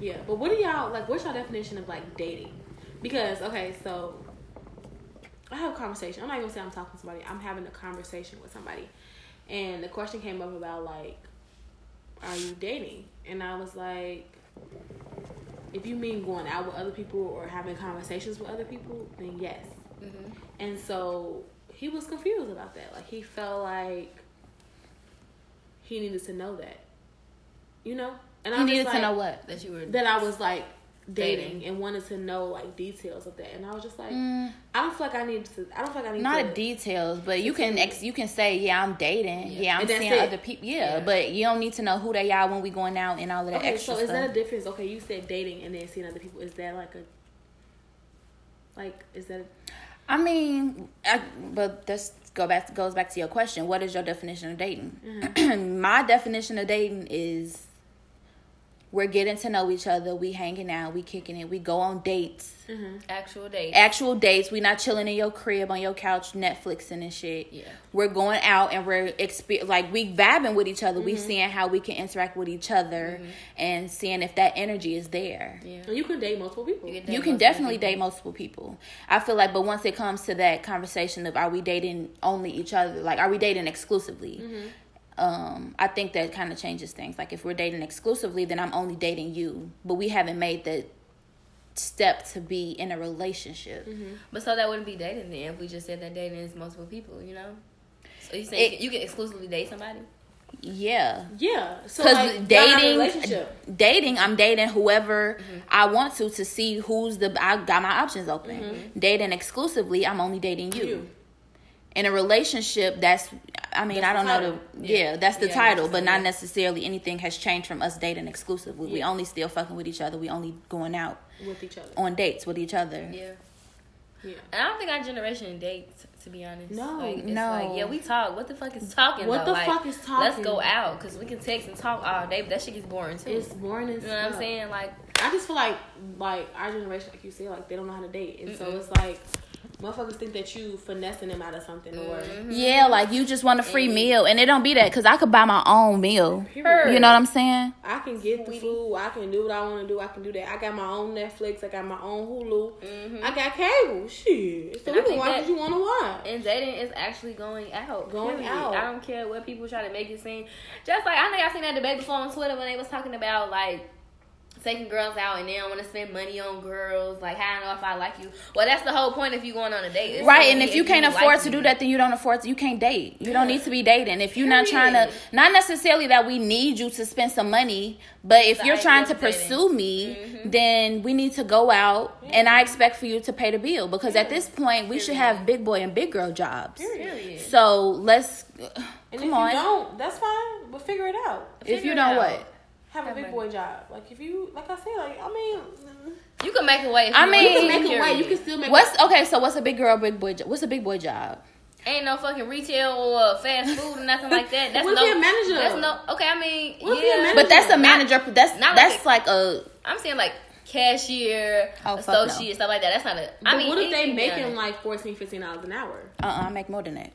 yeah. But what do y'all like? What's your definition of like dating? Because okay, so I have a conversation. I'm not gonna say I'm talking to somebody. I'm having a conversation with somebody, and the question came up about like, are you dating? And I was like, if you mean going out with other people or having conversations with other people, then yes. Mhm. And so he was confused about that. Like he felt like he needed to know that, you know. And he I'm needed just to know what That you were that I was like dating, Dating. and wanted to know like details of that, and I was just like, Mm, I don't feel like I need to. I don't feel like I need not to. details, but you can ex- you can say, yeah, I'm dating. Yeah. Yeah, I'm seeing it. other people. Yeah, Yeah. but you don't need to know who they are when we going out and all of that okay, extra so is stuff. that a difference? Okay, you said dating and then seeing other people. Is that like a like? Is that? I mean, I, but this go back goes back to your question. What is your definition of dating? Mm-hmm. My definition of dating is we're getting to know each other, we hanging out, we kicking it, we go on dates, Mm-hmm. Actual date. actual dates. We not chilling in your crib on your couch, Netflixing and shit. Yeah. We're going out and we're exper- like we vibing with each other. We Mm-hmm. seeing how we can interact with each other and seeing if that energy is there. Yeah. And you can date multiple people. You can You can definitely people. date multiple people. I feel like, but once it comes to that conversation of are we dating only each other, like are we dating exclusively? Um, I think that kind of changes things. Like if we're dating exclusively, then I'm only dating you, but we haven't made the step to be in a relationship. Mm-hmm. But so that wouldn't be dating then if we just said that dating is multiple people, you know? So you It- you can exclusively date somebody? Yeah, Yeah. So because like, y'all not in a dating, dating, I'm dating whoever Mm-hmm. I want to to see who's the. I got my options open. Mm-hmm. Dating exclusively, I'm only dating you. You. In a relationship that's i mean That's i don't know the title. yeah, that's the Yeah, title but not necessarily anything has changed from us dating exclusively we only still fucking with each other we only going out with each other. on dates with each other Yeah. Yeah. And I don't think our generation dates, to be honest. No. like, it's No. Like, yeah, we talk. What the fuck is talking? What though? the Like, fuck is talking? Let's go out because we can text and talk all day, but that shit gets boring too. It's boring as you know what I'm saying? Like, I just feel like like our generation, like you said, like they don't know how to date, and so Mm-mm. it's like motherfuckers think that you finessing them out of something or Mm-hmm. yeah like you just want a free And- meal and it don't be that because i could buy my own meal Period. you know what i'm saying I can get the food. I can do what I want to do. I can do that. I got my own Netflix. I got my own Hulu. Mhm. I got cable. Shit. So And we can watch that- what you want to watch. and dating is actually going out. Going period. out. I don't care what people try to make it seem. Just like I think I seen that debate before on Twitter when they was talking about like taking girls out and they don't want to spend money on girls. Like, how do I know if I like you? Well, that's the whole point if you're going on a date. It's right and me if you can't like afford to me. do that then you don't afford to you can't date you don't need to be dating if you're not trying to not necessarily that we need you to spend some money but if The you're idea trying to of dating. pursue me Mhm. then we need to go out and i expect for you to pay the bill because at this point we should have big boy and big girl jobs Period. so let's And come if on you don't, that's fine. But figure it out. if you don't out. what Have a big money. boy job. Like if you, like I said, like I mean, You can make a way. I you mean- you can make a way. You can still make. what's okay so what's a big girl big boy jo- what's a big boy job Ain't no fucking retail or fast food or nothing like that. That's What if no. he a manager? That's no. Okay, I mean, What if he a yeah. but that's a manager that's not like that's a- like a I'm saying like cashier, Oh, fuck no. associate, stuff like that. That's not a. But I mean, what if they anything making done. like 14 dollars an hour? uh-uh, i make more than that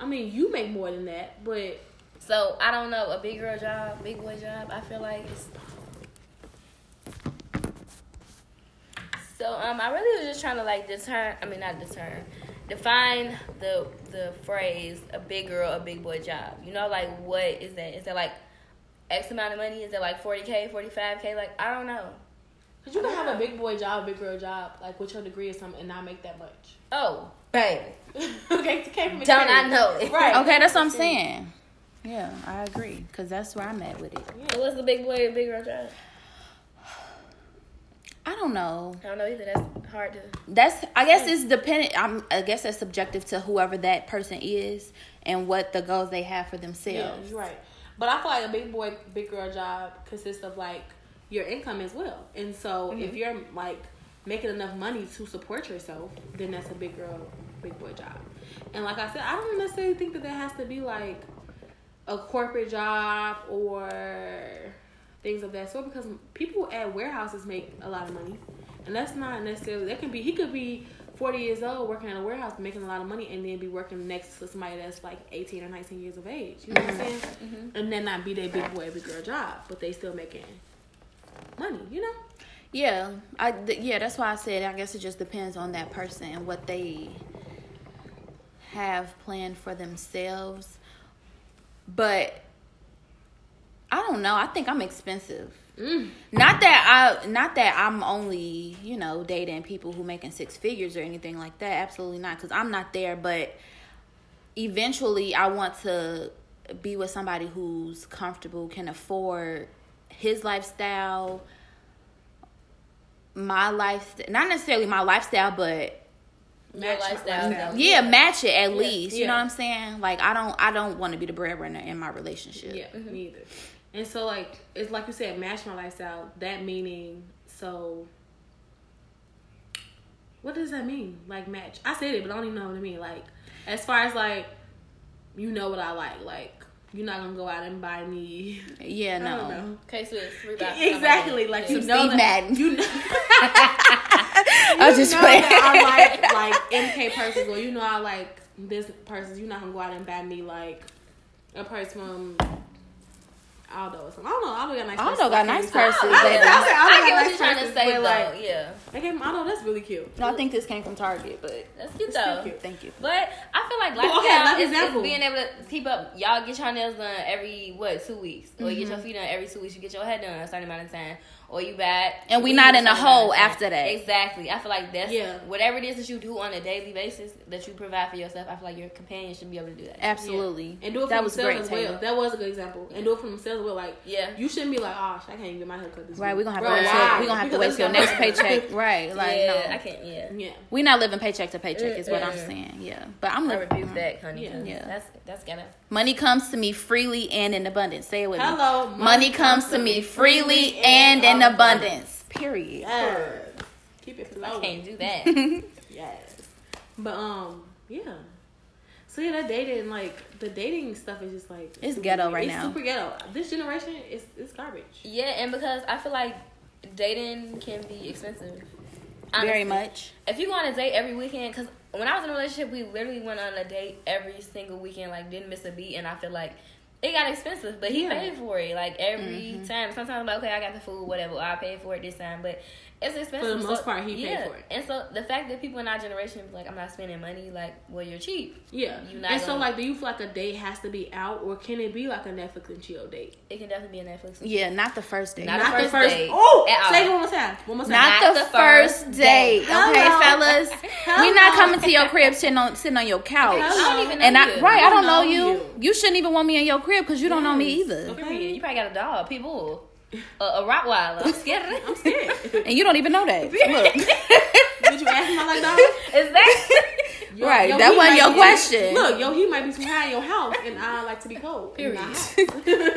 I mean, you make more than that, but So I don't know a big girl job, big boy job. I feel like it's. So um, I really was just trying to like deter. I mean, not deter. Define the the phrase a big girl, a big boy job. You know, like what is that? Is that like X amount of money? Is it like forty k, forty five k? Like I don't know. cause you can have a big boy job, big girl job, like with your degree or something, and not make that much. Oh, baby, okay, it came from don't I know it? Right. Okay, that's what I'm saying. Yeah, I agree because that's where I'm at with it. So what's the big boy, big girl job? I don't know. I don't know either. That's hard to. That's I guess it's dependent. I'm I guess that's subjective to whoever that person is and what the goals they have for Yeah, themselves. you're right. But I feel like a big boy, big girl job consists of like your income as well. And so if mm-hmm. you're like making enough money to support yourself, then that's a big girl, big boy job. And like I said, I don't necessarily think that that has to be like a corporate job or things of that sort because people at warehouses make a lot of money. And that's not necessarily that can be he could be 40 years old working in a warehouse making a lot of money and then be working next to somebody that's like 18 or 19 years of age. You know what I'm mm-hmm. saying? Mm-hmm. And then not be their big boy, big girl job, but they still making money, you know? Yeah, I th- yeah. That's why I said I guess it just depends on that person and what they have planned for themselves. But I don't know. I think I'm expensive. Mm. Not that I, not that I'm only you know dating people who making six figures or anything like that. Absolutely not, because I'm not there. But eventually, I want to be with somebody who's comfortable, can afford his lifestyle, my lifestyle, not necessarily my lifestyle, but Your lifestyle. yeah, match it at Yeah, least. You yeah. know what I'm saying? Like I don't, I don't want to be the breadwinner in my relationship. Yeah, me either. And so like it's like you said, match my lifestyle. That meaning so. What does that mean? Like match? I said it, but I don't even know what it mean. Like as far as like, you know what I like. Like you're not gonna go out and buy me. Yeah, no. know. K Swiss, Exactly. Like you know Steve that Madden. you know. I was just know playing. that I like like MK purses, or you know I like this purses. You're not gonna go out and buy me like a purse from Aldo or something. I don't know. Aldo got nice. Aldo purses. got nice even say- purses, I, baby. I, I, I I get what nice you're trying to say though. like, yeah, I gave him Aldo. That's really cute. No, I think this came from Target, but that's cute though. cute. thank you. But I feel like Well, okay, is, is example. being able to keep up. Y'all get your nails done every what two weeks, or you get Mm-hmm. your feet done every two weeks. You get your head done a certain amount of time, or you bad. And we not in a hole after that. Exactly. I feel like that's Yeah. whatever it is that you do on a daily basis that you provide for yourself. I feel like your companion should be able to do that. Absolutely. And do it for that was themselves great, as well. Taylor. That was a good example. And do it for themselves as well. Like Yeah. you shouldn't be like, oh, I can't even get my haircut this Right, week. we're gonna have Bro, to wait why? till we gonna have to wait Because till that's next paycheck. Right. Like yeah, I can't. Yeah. Yeah. We not living paycheck to paycheck is what I'm saying. Yeah. But I'm I living rebuke mm-hmm. that, honey. Yeah. That's that's gotta. money comes to me freely and in abundance. Say it with me. Hello. Money comes to me freely and in abundance. Period. Yes. Keep it I flowing. can't do that. Yes. But um, yeah. So yeah, that dating like the dating stuff is just like It's super ghetto right it's now. Super ghetto. This generation is it's garbage. yeah, and because I feel like dating can be expensive. Very much. If you go on a date every weekend, because when I was in a relationship, we literally went on a date every single weekend, like didn't miss a beat, and I feel like it got expensive, but he Yeah. paid for it like every Mm-hmm. time. Sometimes I'm like, okay, I got the food, whatever, I paid for it this time, but it's expensive. For the most part, he paid for it. And so the fact that people in our generation be like, I'm not spending money, like, well, you're cheap. Yeah. You not and so gonna- like, do you feel like a date has to be out, or can it be like a Netflix and chill date? It can definitely be a Netflix. Yeah, not the first date. Not Not, the first date Oh, at say all. it one more time. One more time. Not the, the first first date. date. Okay, fellas. We're not coming to your crib sitting on sitting on your couch. Hello. I don't even know And I you. right, I don't know know you. you. You shouldn't even want me in your crib because you don't know me either. Okay. You probably got a dog, people. A, a Rottweiler. I'm scared I'm scared. And you don't even know that. Look. Did you ask my like dog? Is that? Yo- Right, yo, that wasn't your be- question. Look, yo, he might be too high in your house, and I like to be cold. Period.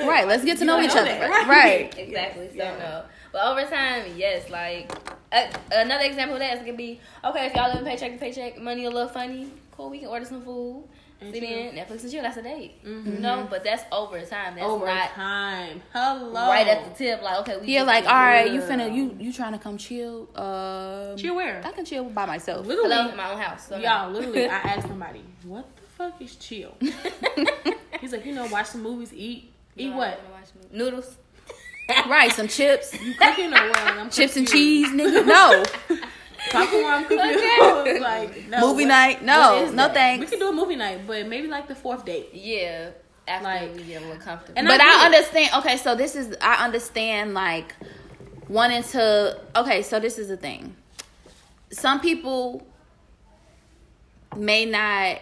right, let's get to know each know other. that, right? Right. Exactly. So Yeah. no. But over time, yes. Like uh, another example of that is gonna be okay if y'all living paycheck to paycheck, money a little funny. Cool, we can order some food. And Sit chill. in Netflix and chill. That's a date. Mhm. You know, but that's over time. That's Over not time. Hello. right at the tip. Like okay, we Yeah, like all right, you good. finna you you trying to come chill? Um, Chill where? I can chill by myself. Literally, Hello, in my own house. So y'all, literally, I asked somebody, what the fuck is chill? He's like, you know, watch some movies, eat. Eat No, what? wanna watch movies. Noodles. Right, some chips, You Cooking or what? I'm chips and cheese, nigga. No, Popcorn, I'm confused. like, no, movie what- night. No, no that? thanks. We could do a movie night, but maybe like the fourth date. Yeah. After Like- we get a little comfortable. And but I I, understand. Okay, so this is I understand like wanting to. Okay, so this is the thing. Some people may not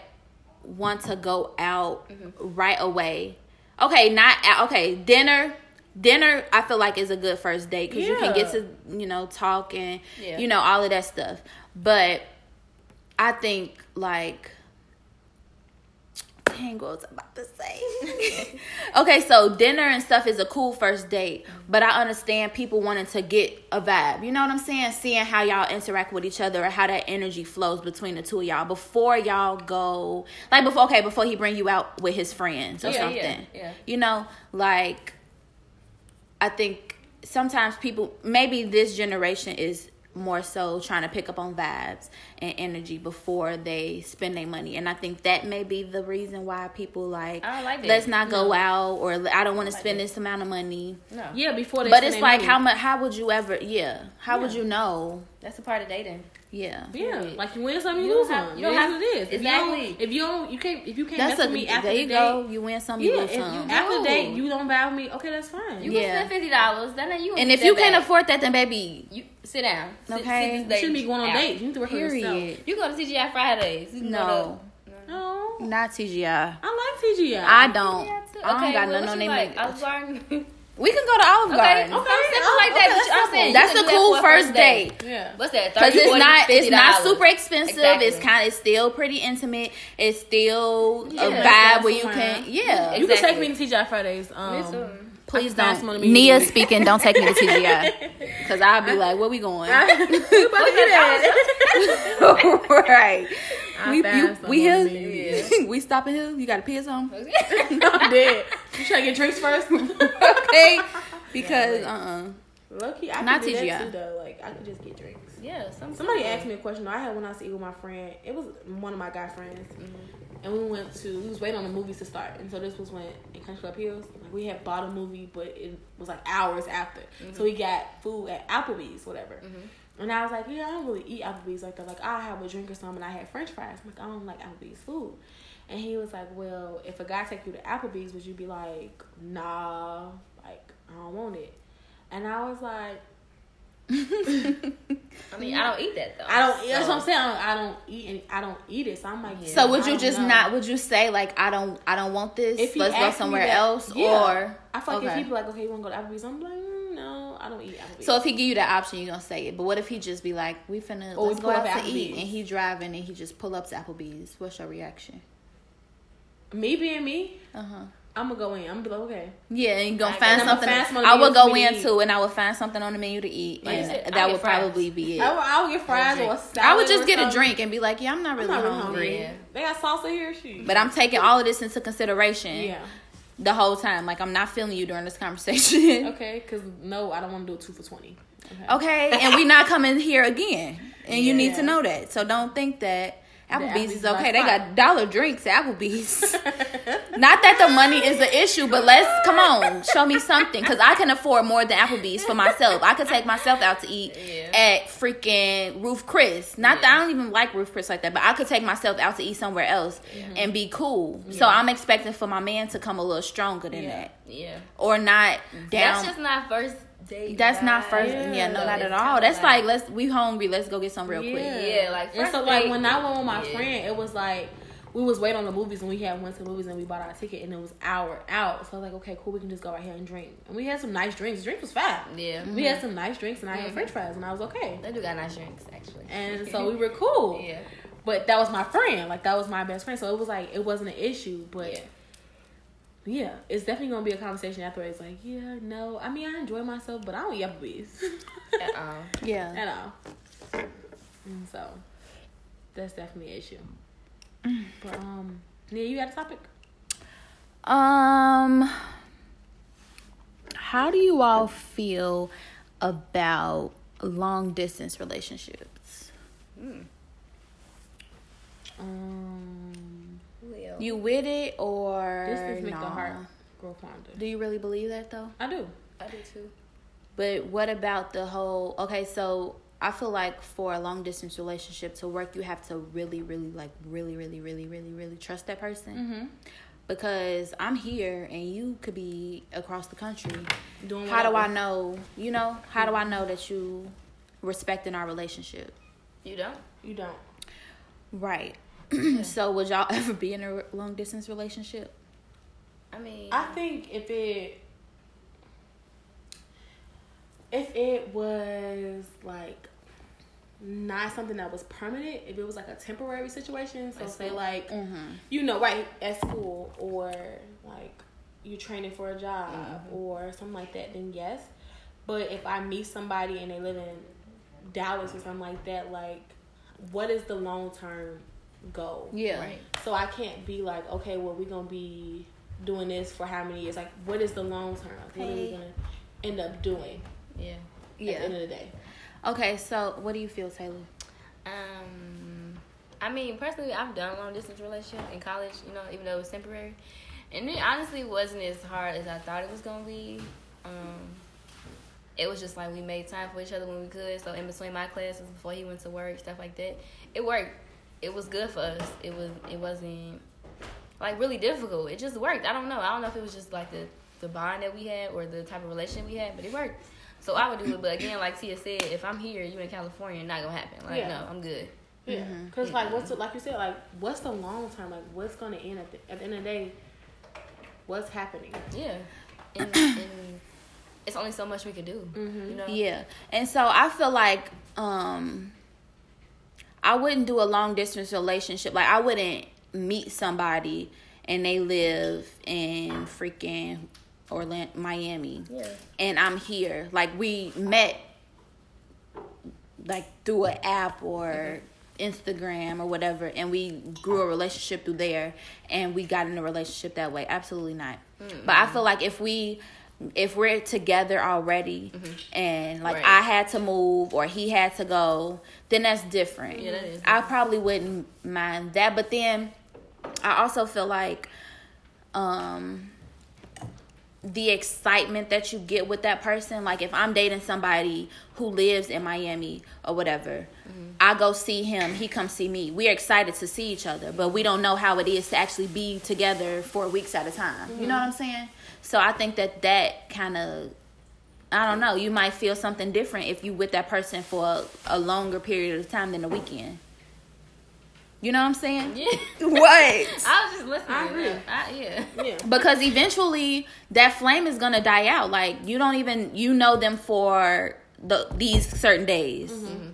want to go out Mm-hmm. right away. Okay, not okay dinner. Dinner, I feel like is a good first date because you can get to you know talk and Yeah. you know all of that stuff. But I think like dang what was I about to say? okay, so dinner and stuff is a cool first date, but I understand people wanting to get a vibe. You know what I'm saying? Seeing how y'all interact with each other or how that energy flows between the two of y'all before y'all go like before okay, before he bring you out with his friends or Yeah, something. yeah, yeah. You know, like I think sometimes people maybe this generation is more so trying to pick up on vibes and energy before they spend their money and i think that may be the reason why people like like let's not go No. out or i don't want to like spend that. this amount of money no. Yeah, before they but spend it's like money. how much how would you ever yeah how would you know That's a part of dating. Yeah Yeah, Period. like you win some, you, You lose don't some. you don't It is have- what it is. If you don't- Exactly. If you don't, you can't. If you can't that's mess a with me after there the you date, go you win some you yeah. lose If some you, after the date, you don't buy me. Okay, that's fine. You Yeah. can spend fifty dollars. Then you. and if you can't back. afford that then baby you sit down. Sit, Okay. sit you shouldn't be going on out. dates. You need to work for yourself. You go to TGI Fridays. You no No, not tgi I like TGI. i don't Yeah, i don't okay, got well, nothing on you them like? I was learning. We can go to Olive Garden. okay, simple like that. okay, but I'm saying That's a do that cool first date. Yeah. What's that? Because 30, it's 40, not it's not super expensive. Exactly. It's kind of it's still pretty intimate. It's still a vibe where you can yeah. You can take me to TGI Fridays. Um, Me too. Please I can find don't. someone to meet Nia speaking. Don't take me to TGI because I'll be like, "Where we going?" we about that. right. I We found you, we to here. we stopping here. You got to pee or something? I'm dead. You trying to get drinks first? okay. Because uh uh Low key, I Not could do that too though. Like I could just get drinks. Yeah, some Somebody asked me a question. though. I had one I was eating with my friend. It was one of my guy friends, and we went to. We was waiting on the movies to start, and so this was when in Country Club Hills, like we had bought a movie, but it was like hours after. So we got food at Applebee's, whatever. And I was like, yeah, I don't really eat Applebee's like that. Like I have a drink or something. And I had French fries. I'm like, I don't like Applebee's food. And he was like, well, if a guy take you to Applebee's, would you be like, nah, like I don't want it? And I was like. I mean, I don't eat that though. I don't. That's what I'm saying. I don't, I don't eat any. I don't eat it. So I'm like. So would you just know. not? Would you say like I don't? I don't want this. If he Let's go somewhere that- else. yeah. Or I feel like if okay. he'd be like, okay, you want to go to Applebee's? I'm like, mm, no, I don't eat Applebee's. So if he give you the option, you gonna say it. But what if he just be like, "We finna we let's go pull up out to eat," Applebee's. and he driving and he just pull up to Applebee's? What's your reaction? me being me, Uh huh. I'm gonna go in. I'm gonna be like, okay. Yeah, and gonna I- find and something. find I would go in to too, and I would find something on the menu to eat, Like and said, that would fries. probably be it. I, will, I would get fries or salad. I would just get a drink and be like, "Yeah, I'm not I'm really not really hungry." hungry. Yeah. They got salsa here, shoot. But I'm taking all of this into consideration yeah, the whole time. Like I'm not feeling you during this conversation. okay. Because no, I don't want to do a two for twenty. Okay. Okay, and we not coming here again, and you need to know that. So don't think that Applebee's is okay. They got dollar drinks at Applebee's. not that the money is the issue, but let's come on, show me something because I can afford more than Applebee's for myself. I could take myself out to eat Yeah. at freaking Ruth's Chris. Not that I don't even like Ruth's Chris like that, but I could take myself out to eat somewhere else mm-hmm. and be cool. So I'm expecting for my man to come a little stronger than Yeah. that, Yeah, or not down. that's just not first date. That's not vibe. first. Yeah. Yeah, no, not at all. That's like, let's we hungry. Let's go get some real quick. Yeah, like and first so like when I went with my yeah. friend, it was like we was waiting on the movies and we had went to the movies and we bought our ticket and it was hour out. So I was like, okay, cool, we can just go right here and drink. And we had some nice drinks. The drink was fine. Yeah, We had some nice drinks and I had Mhm. French fries and I was okay. they do got nice drinks actually. And so we were cool. yeah, But that was my friend. Like that was my best friend. So it was like it wasn't an issue. But yeah. yeah, it's definitely gonna be a conversation afterwards. Like, yeah, no. I mean I enjoy myself, but I don't eat Applebee's At all. Yeah. at all. And so that's definitely an issue. But um Nia, you got a topic? Um, how do you all feel about long distance relationships? Hmm. Um Well, You with it or this is make the heart grow fonder. Do you really believe that though? I do. I do too. But what about the whole? Okay, so I feel like for a long distance relationship to work, you have to really, really, like, really, really, really, really, really trust that person. Mm-hmm. Because I'm here and you could be across the country. Doing How do I know? You know, how do I know that you respecting our relationship? You don't. You don't. Right. So would y'all ever be in a long distance relationship? I mean, I think if it if it was like not something that was permanent, if it was like a temporary situation, so say like Mm-hmm. you know, right at school or like you're training for a job Mm-hmm. or something like that, then yes. But if I meet somebody and they live in Dallas or something like that, like what is the long term goal? Yeah. right. So I can't be like, okay, well, we're gonna be doing this for how many years? Like, what is the long term? Like, what are we gonna end up doing Yeah. Yeah. at the end of the day? Okay, so what do you feel, Taylor? Um, I mean, personally, I've done a long distance relationship in college. You know, even though it was temporary, and it honestly wasn't as hard as I thought it was gonna be. Um, it was just like we made time for each other when we could. So in between my classes, before he went to work, stuff like that, it worked. It was good for us. It was. It wasn't like really difficult. It just worked. I don't know. I don't know if it was just like the the bond that we had or the type of relationship we had, but it worked. So I would do it. But again, like Tia said, if I'm here, you in California, it's not gonna happen. Like Yeah. no, I'm good. Yeah, because like what's the, like you said, like what's the long term? Like what's gonna end at the, at the end of the day? What's happening? Yeah. And, and it's only so much we can do. Mm-hmm. You know? Yeah. And so I feel like um I wouldn't do a long distance relationship. Like I wouldn't meet somebody and they live in freaking Orlando, Miami. Yeah. And I'm here. Like we met like through an app or Instagram or whatever and we grew a relationship through there and we got in a relationship that way. Absolutely not. Mm. But I feel like if we if we're together already and like Right. I had to move or he had to go, then that's different. Yeah, that is I probably wouldn't mind that, but then I also feel like um the excitement that you get with that person. Like if i'm dating somebody who lives in miami or whatever mm-hmm. i go see him he comes see me. We're excited to see each other but we don't know how it is to actually be together for weeks at a time. You know mm-hmm. what i'm saying? So i think that that kind of i don't know you might feel something different if you with that person for a, a longer period of time than a weekend you know what i'm saying Yeah. what I was just listening. I agree. I, yeah. Yeah. because eventually that flame is gonna die out. Like you don't even you know them for the these certain days. Mm-hmm.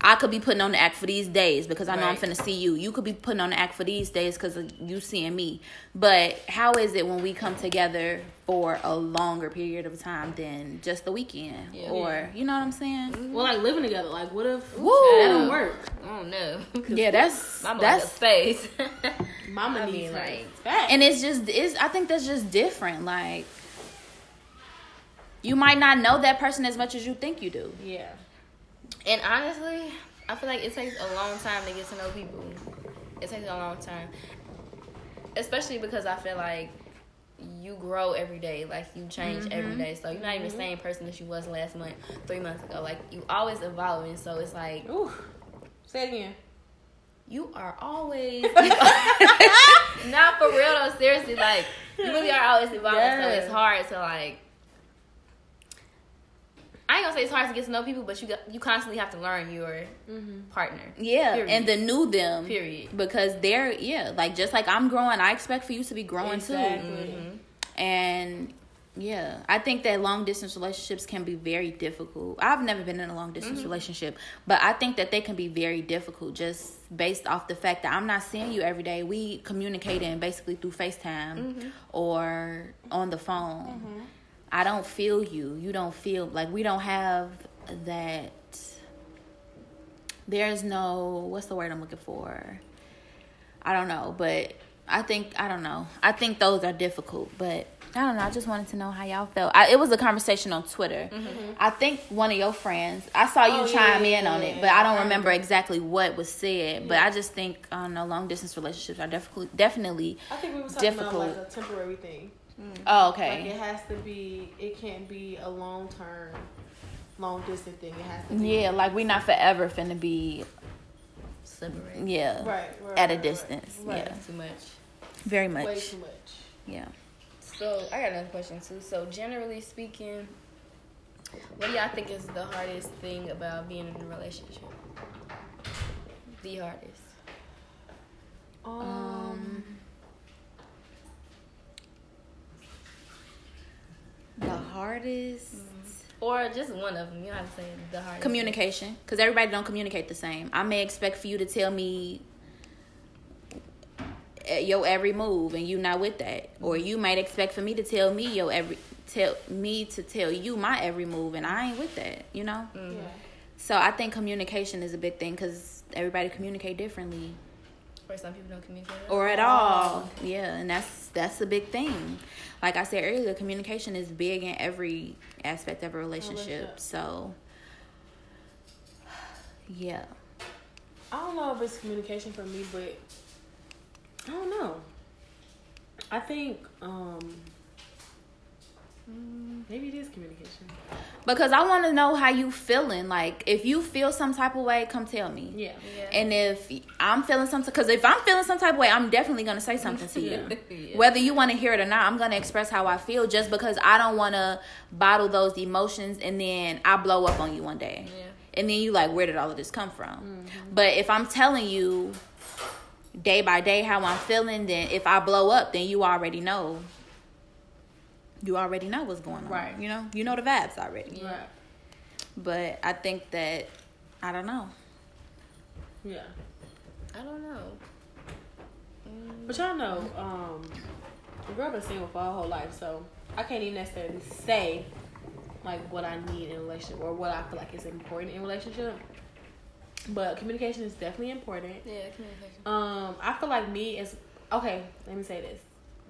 I could be putting on the act for these days because I know I'm Right. finna see you. You could be putting on the act for these days because you seeing me. But how is it when we come together for a longer period of time than just the weekend? Yeah. Or you know what I'm saying? Mm-hmm. Well, like living together. Like, what if Woo. that don't work? Oh no. Yeah, that's Mama that's like a space. Mama I needs mean, like- space. and it's just it's i think that's just different like you might not know that person as much as you think you do yeah. And honestly, I feel like it takes a long time to get to know people. It takes a long time. Especially because I feel like you grow every day. Like you change every mm-hmm. day. So you're not even the mm-hmm. same person that you was last month, three months ago. Like you always evolving. So it's like Ooh. Say it again. you are always not for real though, seriously, like you really are always evolving. So it's hard to like I ain't gonna say it's hard to get to know people, but you got, you constantly have to learn your mm-hmm. partner. yeah Period. and the new them. Period. because they're yeah like just like i'm growing i expect for you to be growing Exactly. too and yeah i think that long distance relationships can be very difficult. I've never been in a long distance mm-hmm. relationship but i think that they can be very difficult just based off the fact that i'm not seeing you every day. We communicate communicating basically through facetime or on the phone i don't feel you you don't feel like we don't have that there's no what's the word i'm looking for I don't know, but I think I don't know. I think those are difficult, but I don't know. I just wanted to know how y'all felt. I, it was a conversation on Twitter. Mm-hmm. I think one of your friends. I saw you Oh, chime yeah, in on it, but I don't remember exactly what was said. But I just think uh, I don't know. Long distance relationships are definitely definitely. I think we were talking Difficult. about like a temporary thing. Oh, Like okay. it has to be. It can't be a long term, long distance thing. It has to be. Yeah, like we're not forever finna be. Separate. Yeah, Right. right at a distance. Right. Yeah, Too much. very Way much. too much. Yeah. So I got another question too. So generally speaking, what do y'all think is the hardest thing about being in a relationship? The hardest. Um. The hardest. Or just one of them. You don't have to say the hardest. communication because everybody don't communicate the same i may expect for you to tell me uh, your every move and you not with that or you might expect for me to tell me your every tell me to tell you my every move and i ain't with that you know Mm. Yeah. so i think communication is a big thing because everybody communicate differently Or some people don't communicate. or at all yeah and that's that's a big thing like i said earlier communication is big in every aspect of a relationship. So yeah. I don't know if it's communication for me, but I don't know. I think um maybe it is communication. Because I want to know how you feeling. Like, if you feel some type of way, come tell me. Yeah. Yeah. And if I'm feeling some, because if I'm feeling some type of way, I'm definitely gonna say something to you. Yeah. Whether you want to hear it or not, I'm gonna express how I feel. Just because I don't want to bottle those emotions, and then I blow up on you one day, Yeah. and then you like, where did all of this come from? Mm-hmm. But if I'm telling you day by day how I'm feeling, then if I blow up, then you already know you already know what's going on. Right. You know, you know the vibes already. Right. But I think that I don't know. Yeah. I don't know. But y'all know, um, a girl been single for her whole life, so I can't even necessarily say like what I need in a relationship or what I feel like is important in a relationship. But communication is definitely important. Yeah, communication. Um, I feel like me is okay. Let me say this: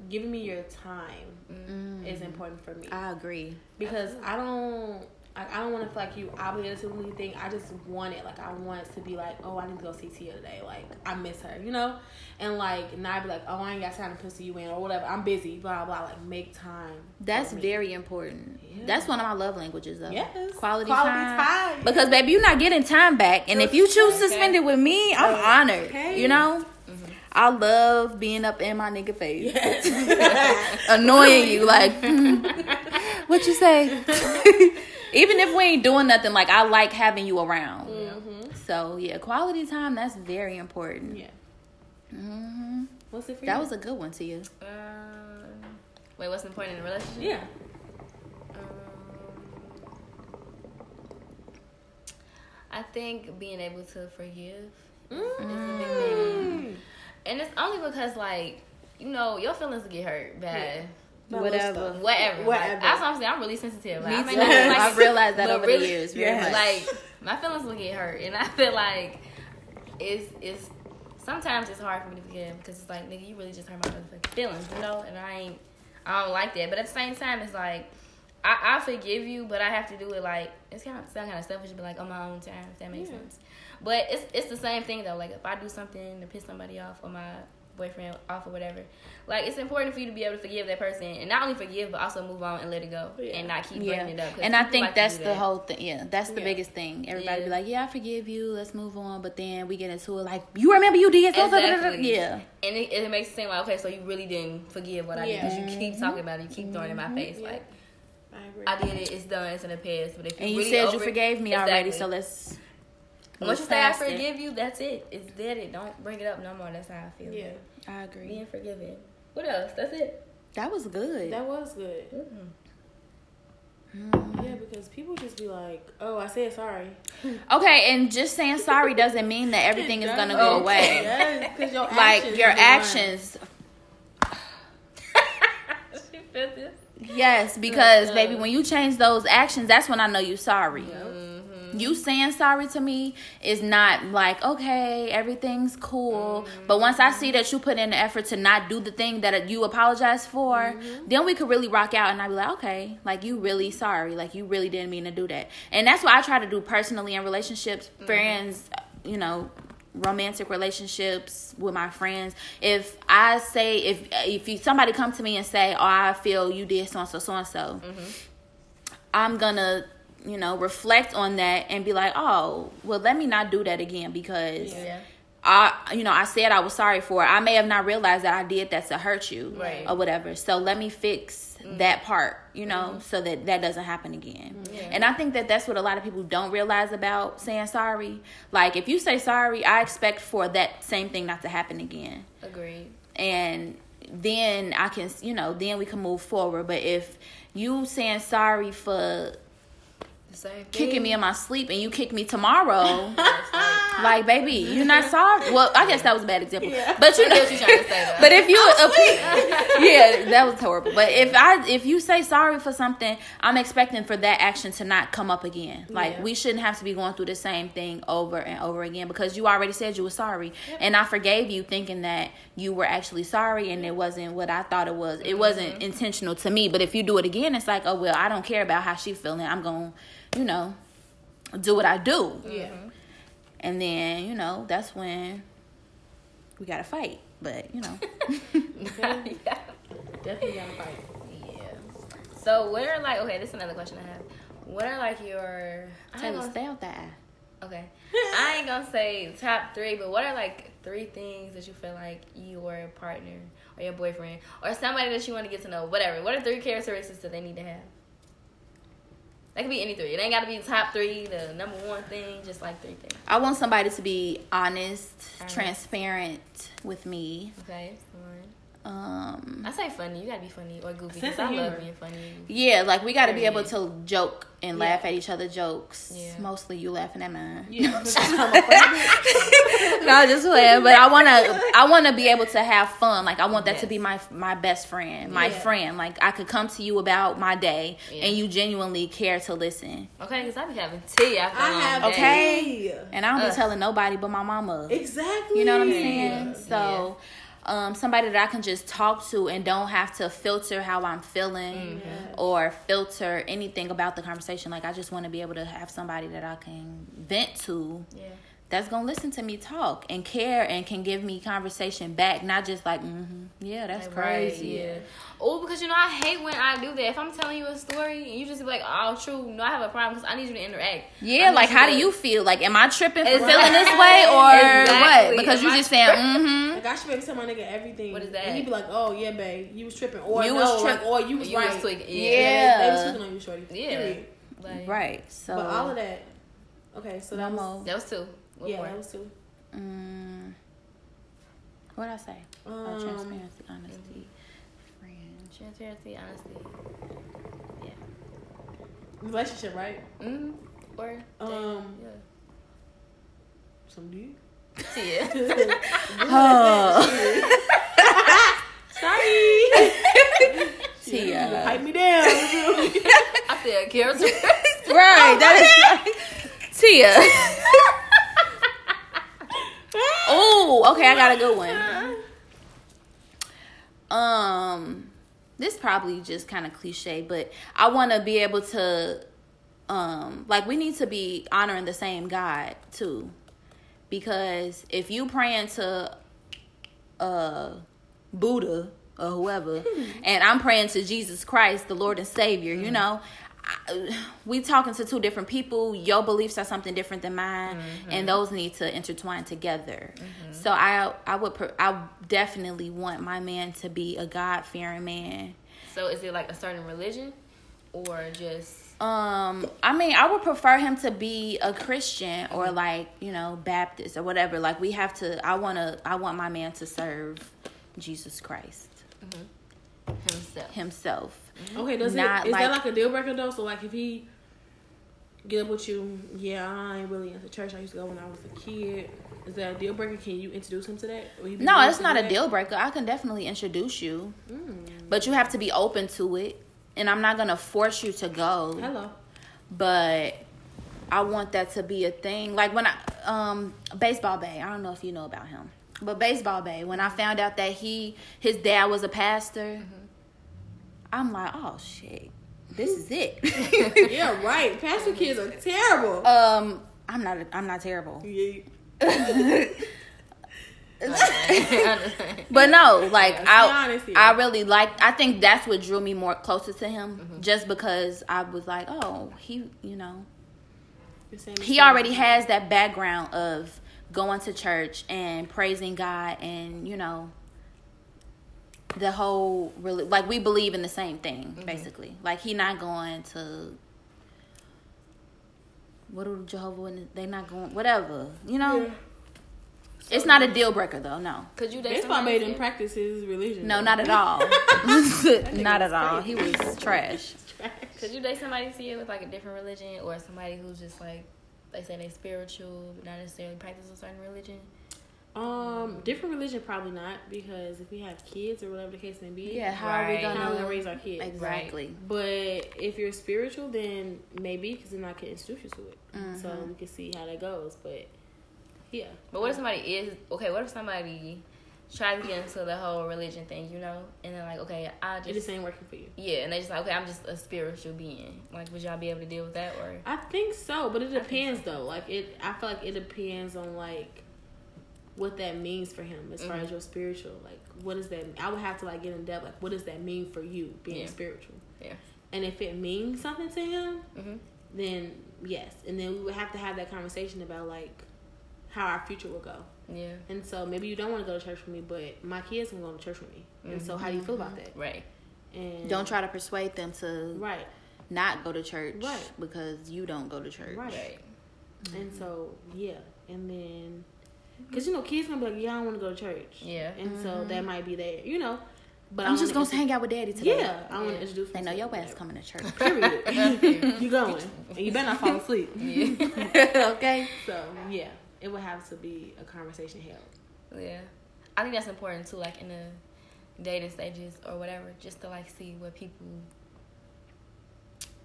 giving me your time mm. is important for me I agree. because I don't. Like, I don't want to feel like you obligated to do anything. I just want it. Like I want it to be like, oh, I need to go see Tia today. Like I miss her, you know. And like not be like, oh, I ain't got time to pussy you in or whatever. I'm busy. Blah blah. Like make time. That's very important. Yeah. That's one of my love languages, though. Yes. quality, Quality time. time. Because baby, you're not getting time back, and if you choose to spend it with me, I'm Okay. honored. You know. I love being up in my nigga face, Yes. annoying you like, what you say? Even if we ain't doing nothing, like I like having you around. Mhm. So yeah, quality time that's very important. Yeah. hmm What's it for That you? was a good one to you. Um, wait, what's important in a relationship? yeah. Um, I think being able to forgive, Mm. And it's only because like you know your feelings will get hurt bad. By Whatever. little. Whatever. Whatever. Like, that's what I'm saying. I'm really sensitive. Like, Me I may too. not be, like, I've realized that over really- the years. Very Yes. like my feelings will get hurt, and I feel like it's it's sometimes it's hard for me to forgive because it's like nigga, you really just hurt my motherfucking feelings, you know, and I ain't I don't like that. But at the same time, it's like I, I forgive you, but I have to do it like it's kind of sound kind of selfish, but like on my own time, if that makes Yeah. sense. But it's it's the same thing though. Like if I do something to piss somebody off or my boyfriend off or whatever, like it's important for you to be able to forgive that person and not only forgive but also move on and let it go Yeah. and not keep yeah, it up. and I think like that's do the that. whole thing. Yeah, that's the Yeah. biggest thing. Everybody be like, "Yeah, I forgive you. Let's move on." But then we get into it like, "You remember you did?" so- Exactly. Yeah, And it, it makes it seem like okay, so you really didn't forgive what I did because you Mm-hmm. keep talking about it, you keep throwing it in my face. Yeah. Like I agree. I did it, it's done, it's in the past. But if you and you really said you over it- forgave me already, so let's. Once you say I past it. forgive you, that's it. It's dead. It don't bring it up no more. That's how I feel. yeah. I agree. being forgiven. What else? That's it. That was good. That was good. Mm. Yeah, because people just be like, "Oh, I said sorry." Okay, and just saying sorry doesn't mean that everything is gonna go Okay. away. Yes, because your Like actions your is the one. actions, she felt this. yes, because Uh, baby, when you change those actions, that's when I know you're sorry. Mm-hmm. You saying sorry to me is not like okay, everything's cool. Mm-hmm. But once I see that you put in the effort to not do the thing that you apologize for, Mm-hmm. then we could really rock out, and i'd be like, okay, like you really sorry, like you really didn't mean to do that. And that's what I try to do personally in relationships, Mm-hmm. friends, you know, romantic relationships with my friends. If I say if if you, somebody come to me and say, oh, I feel you did so and so so and so, I'm gonna you know reflect on that and be like, oh, well, let me not do that again because. Yeah. I, you know, I said I was sorry for it. I may have not realized that I did that to hurt you, Right. or whatever. So let me fix mm. that part, you know, mm-hmm. so that that doesn't happen again. Mm-hmm. Yeah. And I think that that's what a lot of people don't realize about saying sorry. Like, if you say sorry, I expect for that same thing not to happen again, Agreed. and then I can, you know, then we can move forward. But if you saying sorry for The same thing. kicking me in my sleep and you kick me tomorrow. like, baby, you're not sorry. Well, I guess that was a bad example. But you know, get what you're trying to say, though. but if you, yeah, that was horrible. But if I, if you say sorry for something, I'm expecting for that action to not come up again. Like, Yeah. we shouldn't have to be going through the same thing over and over again because you already said you were sorry, and I forgave you, thinking that you were actually sorry, and it wasn't what I thought it was. It wasn't intentional to me. But if you do it again, it's like, oh well, I don't care about how she feeling. I'm going, to you know, do what I do. Yeah. And then, you know, that's when we gotta fight. But, you know. yeah. Definitely gotta fight. Yeah. So what are like okay, this is another question I have. What are like your I ain't Taylor, gonna, stay out that eye. okay. I ain't gonna say top three, but what are like three things that you feel like your partner or your boyfriend or somebody that you want to get to know, whatever. What are three characteristics that they need to have? That could be any three. It ain't gotta be top three, the number one thing, just like three things. I want somebody to be honest, Honest. transparent with me. Okay. Um, I say funny. You gotta be funny or goofy. Sense 'cause I of love being funny. yeah, like we got to be able to joke and Yeah. laugh at each other jokes. Yeah. Mostly you laughing at mine. Yeah. I'm no, just playing. But I wanna, I wanna be able to have fun. Like I want that to be my my best friend, my Yeah. friend. Like I could come to you about my day, Yeah. and you genuinely care to listen. Okay, because I be having tea after I a long have day. Okay. tea. And I don't be telling nobody but my mama. Exactly. You know what I'm saying? Yeah. So, um, somebody that I can just talk to and don't have to filter how I'm feeling or filter anything about the conversation. Like, I just want to be able to have somebody that I can vent to Yeah. That's going to listen to me talk and care and can give me conversation back, not just like, mm-hmm, yeah, that's Like, crazy. Right, yeah. Oh, because you know I hate when I do that. If I'm telling you a story and you just be like, "Oh, true," no, I have a problem because I need you to interact. I Yeah, like, how to- do you feel? Like, am I tripping for Exactly. feeling this way or Exactly. what? Because Am you I just saying, mm-hmm. Like I should be able to tell my nigga everything. What is that? And he'd be like, "Oh yeah, babe, you was tripping," or You no, was like, tripp- or you was You right. was tweaking. Yeah. Yeah, they, they was tweaking on you, shorty. Yeah. Period. Like, Right. So, But all of that. Okay, so that was. That was two. What yeah, more? that two. Mm, what I say? oh, Um, transparency, honesty, friend. Transparency, honesty. Yeah. Relationship, right? Mm-hmm. Or Um, yeah. some dude. Yeah. Oh, Sorry. Tia. Pipe me down. I feel character. Right, that is Tia. Oh, okay, I got a good one. Um, this probably just kind of cliche, but I want to be able to, um, like we need to be honoring the same God too, because if you praying to, uh, Buddha or whoever, and I'm praying to Jesus Christ, the Lord and Savior, you know. We talking to two different people. Your beliefs are something different than mine, mm-hmm. and those need to intertwine together. Mm-hmm. So I, I would, I definitely want my man to be a God fearing man. so is it like a certain religion, or just Um, I mean, I would prefer him to be a Christian or mm-hmm. like you know Baptist or whatever. Like we have to. I want to. I want my man to serve Jesus Christ himself? himself. Okay, does Not it is that like- like a deal breaker though? So like if he get up with you, yeah, I ain't really into church. I used to go when I was a kid. Is that a deal breaker? Can you introduce him to that? No, it's not do a deal breaker. I can definitely introduce you, Mm. but you have to be open to it. And I'm not gonna force you to go. Hello. but I want that to be a thing. Like when I um baseball bay, I don't know if you know about him. But baseball bay, when I found out that he his dad was a pastor, I'm like, "Oh shit. This is it." yeah, right. Pastor kids are terrible. um I'm not I'm not terrible. yeah. But no, like I. I really like. I think that's what drew me more closer to him, just because I was like, oh, he, you know, he already has that background of going to church and praising God, and you know, the whole really like we believe in the same thing, mm-hmm. basically. Like he not going to. What do Jehovah Witness? They not going whatever, you know. Yeah. It's not a deal breaker though. No, Cause you date Baseball somebody? made him practice his religion. no, though. not at all. not at all. crazy. He was trash. Could you date somebody see it with like a different religion, or somebody who's just like they say they spiritual, but not necessarily practice a certain religion? Um, different religion probably not because if we have kids or whatever the case may be, Yeah, how are we Right. how we gonna gonna raise our kids? Exactly. But if you're spiritual, then maybe because then I can introduce you to it, so Mm-hmm. we can see how that goes. But yeah, But what if somebody is okay? What if somebody tries to get into the whole religion thing, you know, and they're like, okay, I it just just ain't working for you. yeah, and they just like, okay, I'm just a spiritual being. Like, would y'all be able to deal with that, or I think so, but it depends though. Like it, I feel like it depends on like what that means for him as far Mm-hmm. as your spiritual. Like, what does that? I would have to like get in depth. Like, what does that mean for you being Yeah. spiritual? Yeah. And if it means something to him, mm-hmm. then yes. And then we would have to have that conversation about like how our future will go. yeah, And so maybe you don't want to go to church with me, but my kids can go to church with me. And so how do you feel about that? right, And Don't try to persuade them to Right. not go to church Right. because you don't go to church. Right. right, And so yeah, and then because you know kids gonna be like, yeah, I don't want to go to church. yeah, And so mm-hmm. that might be there, you know. But I I'm just wanna gonna hang out with daddy today. Yeah, I want to introduce. They know your ass coming to church. Period. you going, and you better not fall asleep. okay. So yeah, it would have to be a conversation held. Yeah, I think that's important too. Like in the dating stages or whatever, just to like see what people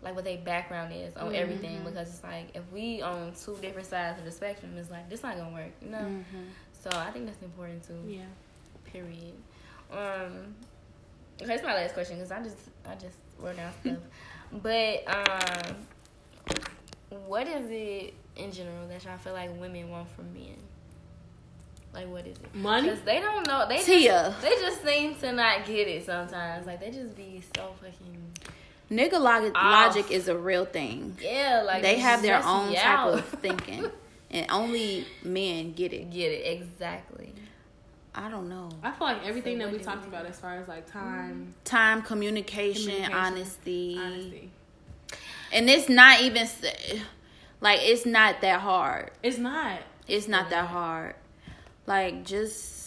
like what their background is on everything because it's like if we on two different sides of the spectrum, it's like this not gonna work, you know. Mm-hmm. So I think that's important too. Yeah. Period. Um. Okay, that's my last question because I just I just wrote down stuff. but um, what is it in general that y'all feel like women want from men? Like what is it? Money? Because they don't know. They Tia. Just, they just seem to not get it sometimes. Like they just be so fucking Nigga logic, logic is a real thing. yeah. Like they have their own type out. of thinking, and only men get it. get it exactly. I don't know. I feel like everything So that we talked we- about as far as like time, mm-hmm. Time, communication, Communication, honesty, honesty. and it's not even like it's not that hard. It's not. It's not that hard. Like just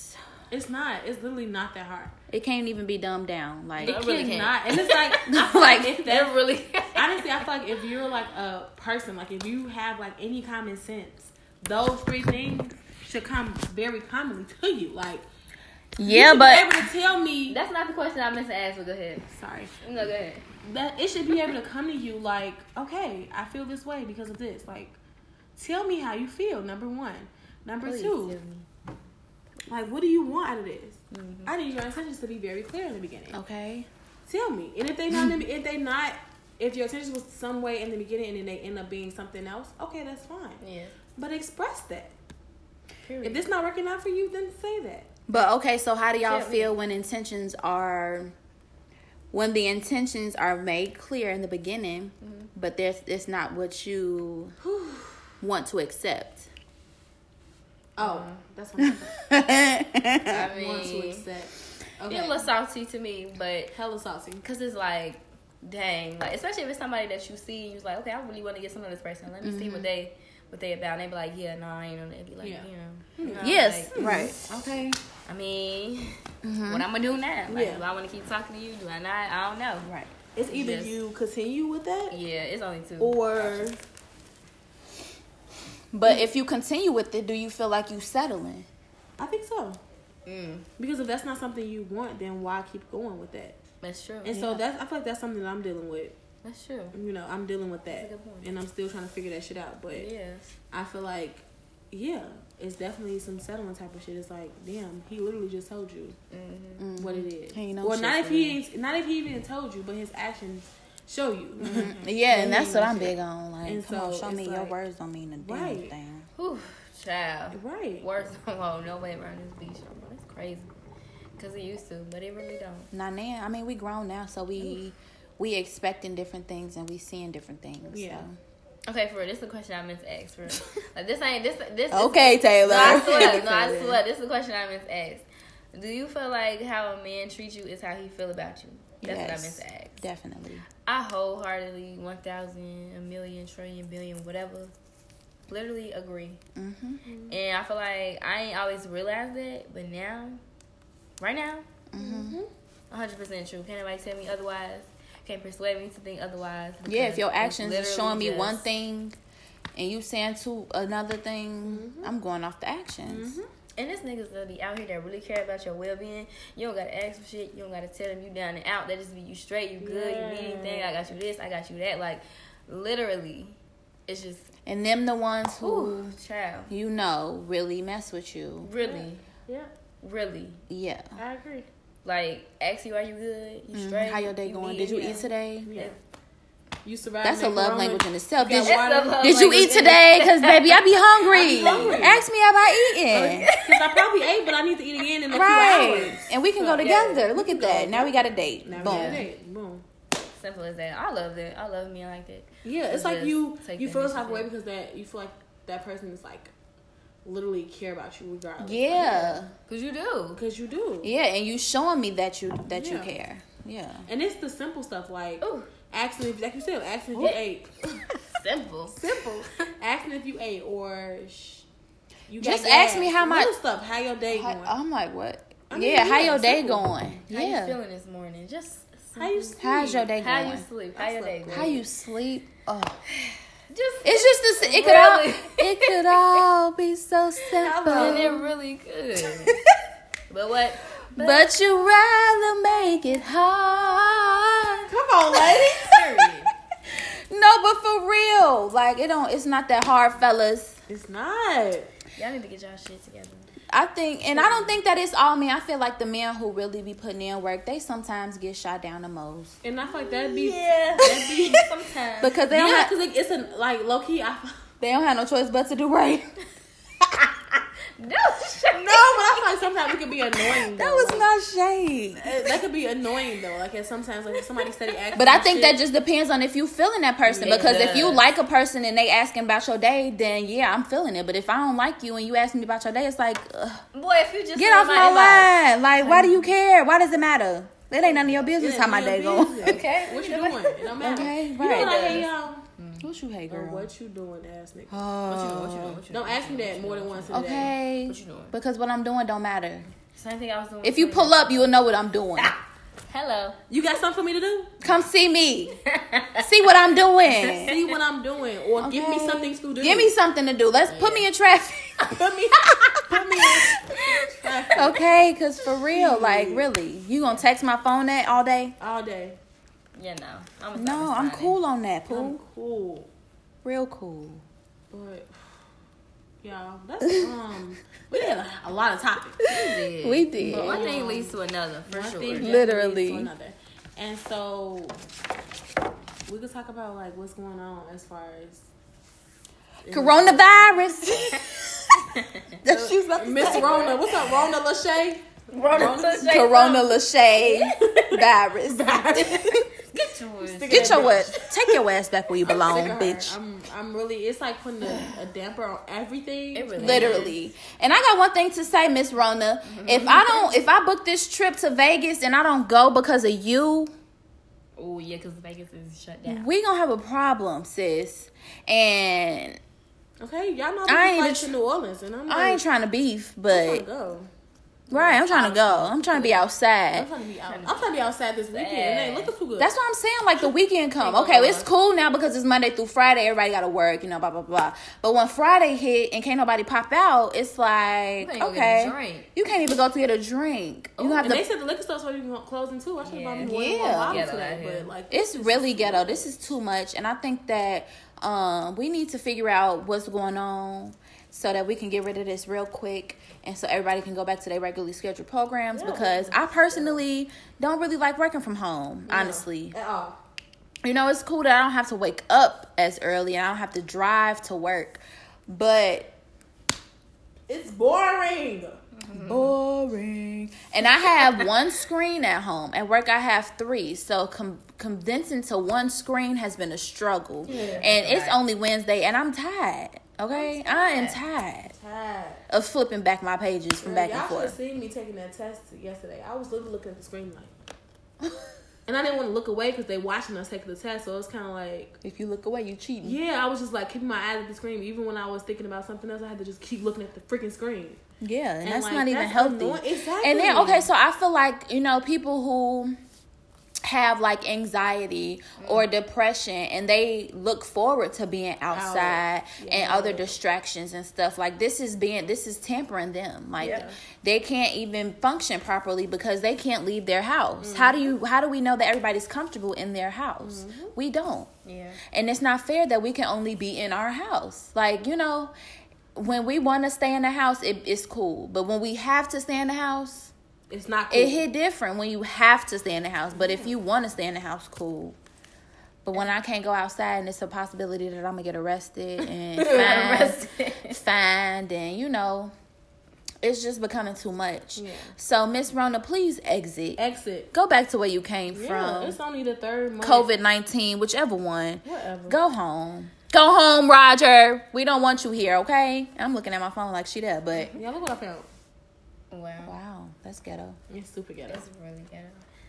It's not. It's literally not that hard. it can't even be dumbed down. Like It it really cannot. can't. And it's like, I feel Like, like if They're that really honestly, I feel like if you're like a person, like if you have like any common sense, those three things should come very commonly to you. Like, yeah, you but be able to tell me. That's not the question I meant to ask. But go ahead. sorry. No, go ahead. That it should be able to come to you like, okay, I feel this way because of this. Like, tell me how you feel. Number one. Number Please two. Tell me. Like, what do you want out of this? Mm-hmm. I need your intentions to be very clear in the beginning. okay. Tell me. And if they not, if they not, if your intentions was some way in the beginning and then they end up being something else, okay, that's fine. Yeah. But express that. Period. If this not working out for you, then say that. But okay, so how do y'all we- feel when intentions are when the intentions are made clear in the beginning, Mm-hmm. but there's it's not what you want to accept. Oh, uh-huh. that's what I'm I I want to mean, accept. Okay. little salty to me, but Hella saucy. Cause it's like, dang, like especially if it's somebody that you see, you're like, okay, I really want to get to know this person. Let me see what mm-hmm. they, what they about. And they be like, yeah, no, I ain't on it. Be like, Yeah. you know, you know, Yes, like, right. Mm-hmm. Okay. I mean, mm-hmm. what I'm gonna do now? Like, Yeah. do I want to keep talking to you? Do I not? I don't know. Right. It's either Yes. you continue with that Yeah, it's only two. or But if you continue with it, do you feel like you settling? I think so. Mm, Because if that's not something you want, then why keep going with that? that's true. And so that's I feel like that's something that I'm dealing with. That's true. You know, I'm dealing with That's a that, good point. and I'm still trying to figure that shit out. But Yeah. I feel like, yeah, it's definitely some settling type of shit. It's like, damn, he literally just told you hmm what it is. He no well, not if for he ain't, not if he even told you, but his actions show you. Mm-hmm. Yeah, and mm-hmm. that's what I'm big on. Like, And come on, show it's me your words don't mean a damn Right. thing. Whew, child. Right. Words don't hold no way around this beach. That's crazy. Cause it used to, but it really don't. Not now. I mean, we grown now, so we we expecting different things and we seeing different things. Yeah. so. Okay, for real, this is a question I meant to ask. For real. like this ain't this this. Okay, Taylor. No, I swear, no, I swear. This is a question I meant to ask. Do you feel like how a man treats you is how he feel about you? That's what I meant to ask. Definitely. I wholeheartedly, one thousand, a million, trillion, billion, whatever, literally agree. Mm-hmm. And I feel like I ain't always realized that, but now, right now, Mm-hmm. hundred percent true. Can't nobody tell me otherwise. Can't persuade me to think otherwise. Yeah, if your actions literally showing me one thing and you saying to another thing, I'm going off the actions. And this niggas that be out here that really care about your well being. You don't gotta ask for shit. You don't gotta tell them you down and out. They just be you straight, you good, you need anything. I got you this, I got you that. Like literally, it's just And them the ones who ooh, child. you know really mess with you. Really, Yeah, really. Yeah. I agree. Like ask you are you good? You Mhm. straight? How your day going? Did you eat today? Yeah. You survived. That's a love corona. language in itself. You Did you, water? That's a love did you eat today? Cause baby, I be hungry. hungry. Ask me about eating. Because oh, I probably ate, but I need to eat again in a few hours. And we can So, go yeah, together. Look at can that. Now we got a date. Now we Boom. got a date. Boom. Simple as that. I love that. I love men like that. Yeah, it's Just like you you the feel the type of way because that you feel like that person is like literally care about you regardless. Yeah. Cause you do. because you do. Yeah, and you showing me that you that you care. Yeah. And it's the simple stuff like Ooh. Asking if, like you said, asking if you ate. Simple. Simple. asking if you ate or sh- you Just ask gas. me how my- stuff. How your day I, going? I'm like, what? I mean, yeah, how your day simple. going? How you Yeah. feeling this morning? Just How you sleep? How's your day going? how you sleep? How your day going? How you sleep? Oh. Just It's just the it could all it could all be so simple. and it really could. but what? But you rather make it hard. Come on, lady. No, but for real, like it don't. It's not that hard, fellas. it's not. Y'all need to get y'all shit together. I think, and I don't think that it's all men. I feel like the men who really be putting in work, they sometimes get shot down the most And I feel like that'd be Yeah. that'd be Sometimes. because they don't yeah, have because like, it's a like low key. I, they don't have no choice but to do right. no. no, but I feel like sometimes it could be annoying. That was not shade. uh, that could be annoying though. Like if sometimes like if somebody steady asking. But I think shit, that just depends on if you feeling that person. It because if you like a person and they asking about your day, then yeah, I'm feeling it. But if I don't like you and you ask me about your day, it's like, ugh, Boy, if you just get off my line. Like, why do you care? Why does it matter? It ain't none of your business Yeah, how my day going. business. Okay, What you doing? It don't matter. Okay, You know right. what I hate y'all? What you hate, Or girl? what you doing, ass nigga? Oh. What you doing? What you doing? What you Don't ask me that more than once a day. Okay. What you doing? Because what I'm doing don't matter. Same thing I was doing. If you pull up, you'll know what I'm doing. Ah. Hello. You got something for me to do? Come see me. See what I'm doing. See what I'm doing, or give me something to do. Give me something to do. Let's put me in traffic. put me, put me. In. okay, cause for real, like really, you gonna text my phone that all day? all day. Yeah, no. I'm No, I'm cool on that, I'm cool, Real cool. but y'all, that's um, we had a, a lot of topics. We did. But one thing leads to another, for One sure. thing Literally. leads to another. And so we could talk about like what's going on as far as Coronavirus. That's she's about to Miss say. Rona. What's up, Rona Lachey? Rona Lachey. Corona Lachey virus. Get yours. Get your ass. Take your ass back where you belong, Sick of her. bitch. I'm, I'm really. It's like putting a, a damper on everything. It really Literally. And I got one thing to say, Miss Rona. Mm-hmm. If I don't, if I book this trip to Vegas and I don't go because of you, Oh, yeah, because Vegas is shut down. we gonna have a problem, sis. And Okay, y'all know I I ain't flight tr- to New Orleans, and I'm like, I ain't trying to beef, I'm but go. Right, I'm trying to go. I'm trying to be I'm outside. trying to be out. I'm trying to be outside this weekend. It ain't looking too good. That's what I'm saying. Like the weekend come. Okay, it's cool now because it's Monday through Friday. Everybody got to work, you know, blah blah blah. But when Friday hit and can't nobody pop out, it's like You can't even get okay, you can't even go to get a drink. You have and they said the liquor stores were even closing too. I should have bought me one Yeah. more bottle Ghetto today, but like It's really ghetto. This is too much, and I think that um, we need to figure out what's going on so that we can get rid of this real quick, and so everybody can go back to their regularly scheduled programs. Yeah. Because I personally don't really like working from home, honestly. at all. you know, it's cool that I don't have to wake up as early and I don't have to drive to work, but It's boring. Mm-hmm. boring. And I have one screen at home. At work, I have three. So com- condensing to one screen has been a struggle. Yeah. and it's Right. only Wednesday, and I'm tired. Okay, I am tired Tired. of flipping back my pages from back and forth. y'all should seen me taking that test yesterday. I was literally looking at the screen like, and I didn't want to look away because they watching us take the test. So it was kind of like, If you look away, you cheating. yeah, I was just like keeping my eyes at the screen. Even when I was thinking about something else, I had to just keep looking at the freaking screen. Yeah, and, And, that's like, not even that's healthy. annoying. Exactly. And then okay, so I feel like you know people who have like anxiety or mm-hmm. depression and they look forward to being outside and Yeah. other distractions and stuff like this is being this is tampering them like Yeah. they can't even function properly because they can't leave their house mm-hmm. how do you how do we know that everybody's comfortable in their house mm-hmm. we don't Yeah. and it's not fair that we can only be in our house. Like, you know, when we want to stay in the house, it, it's cool. But when we have to stay in the house, It's not cool. it hit different when you have to stay in the house. But if you want to stay in the house, cool. But when I can't go outside and it's a possibility that I'm gonna get arrested and fined, fined and you know, it's just becoming too much. Yeah. So Miss Rona, please exit. Exit. Go back to where you came Yeah, from. it's only the third month. COVID nineteen, whichever one. Whatever. Go home. Go home, Roger. We don't want you here, okay? I'm looking at my phone like she there, but Yeah, look what I found. Wow. wow, that's ghetto. It's super ghetto. That's really ghetto.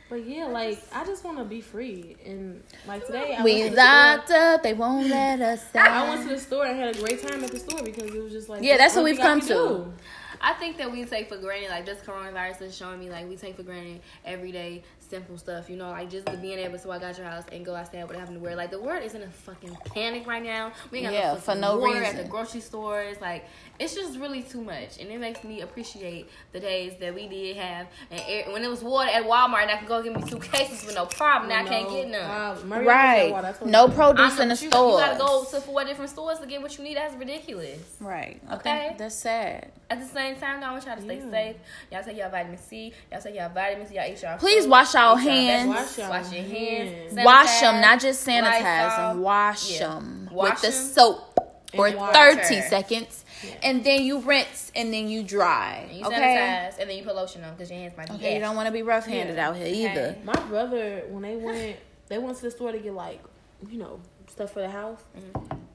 But yeah, like I just want to be free and like today I We went the locked up, they won't let us I went to the store and had a great time at the store because it was just like Yeah, that's what we've come to. do. I think that we take for granted, like this coronavirus is showing me, like we take for granted everyday simple stuff. You know, like just being able to walk out your house and go outside without having to wear. Like the world is in a fucking panic right now. We ain't got Yeah, no for fucking no reason. at the grocery stores. Like it's just really too much, and it makes me appreciate the days that we did have. And air, when it was water at Walmart, and I could go get me two cases with no problem. Now I can't get none. Right. No produce in the store. You gotta go to four different stores to get what you need. That's ridiculous. Right. Okay. Okay. That's sad. At the same time, though, I want y'all to stay safe. Y'all take y'all vitamin C. Y'all take y'all vitamins. Y'all eat y'all. Please food, wash y'all eat y'all hands. vegetables, Wash Wash, your your hands. hands. Wash them, not just sanitize them. Wash Yeah. them Wash with the soap for 30 seconds. And then you rinse and then you dry. And you okay? sanitize, and then you put lotion on because your hands might be Okay, you don't want to be rough handed out here either. My brother, when they went, they went to the store to get like, you know, stuff for the house.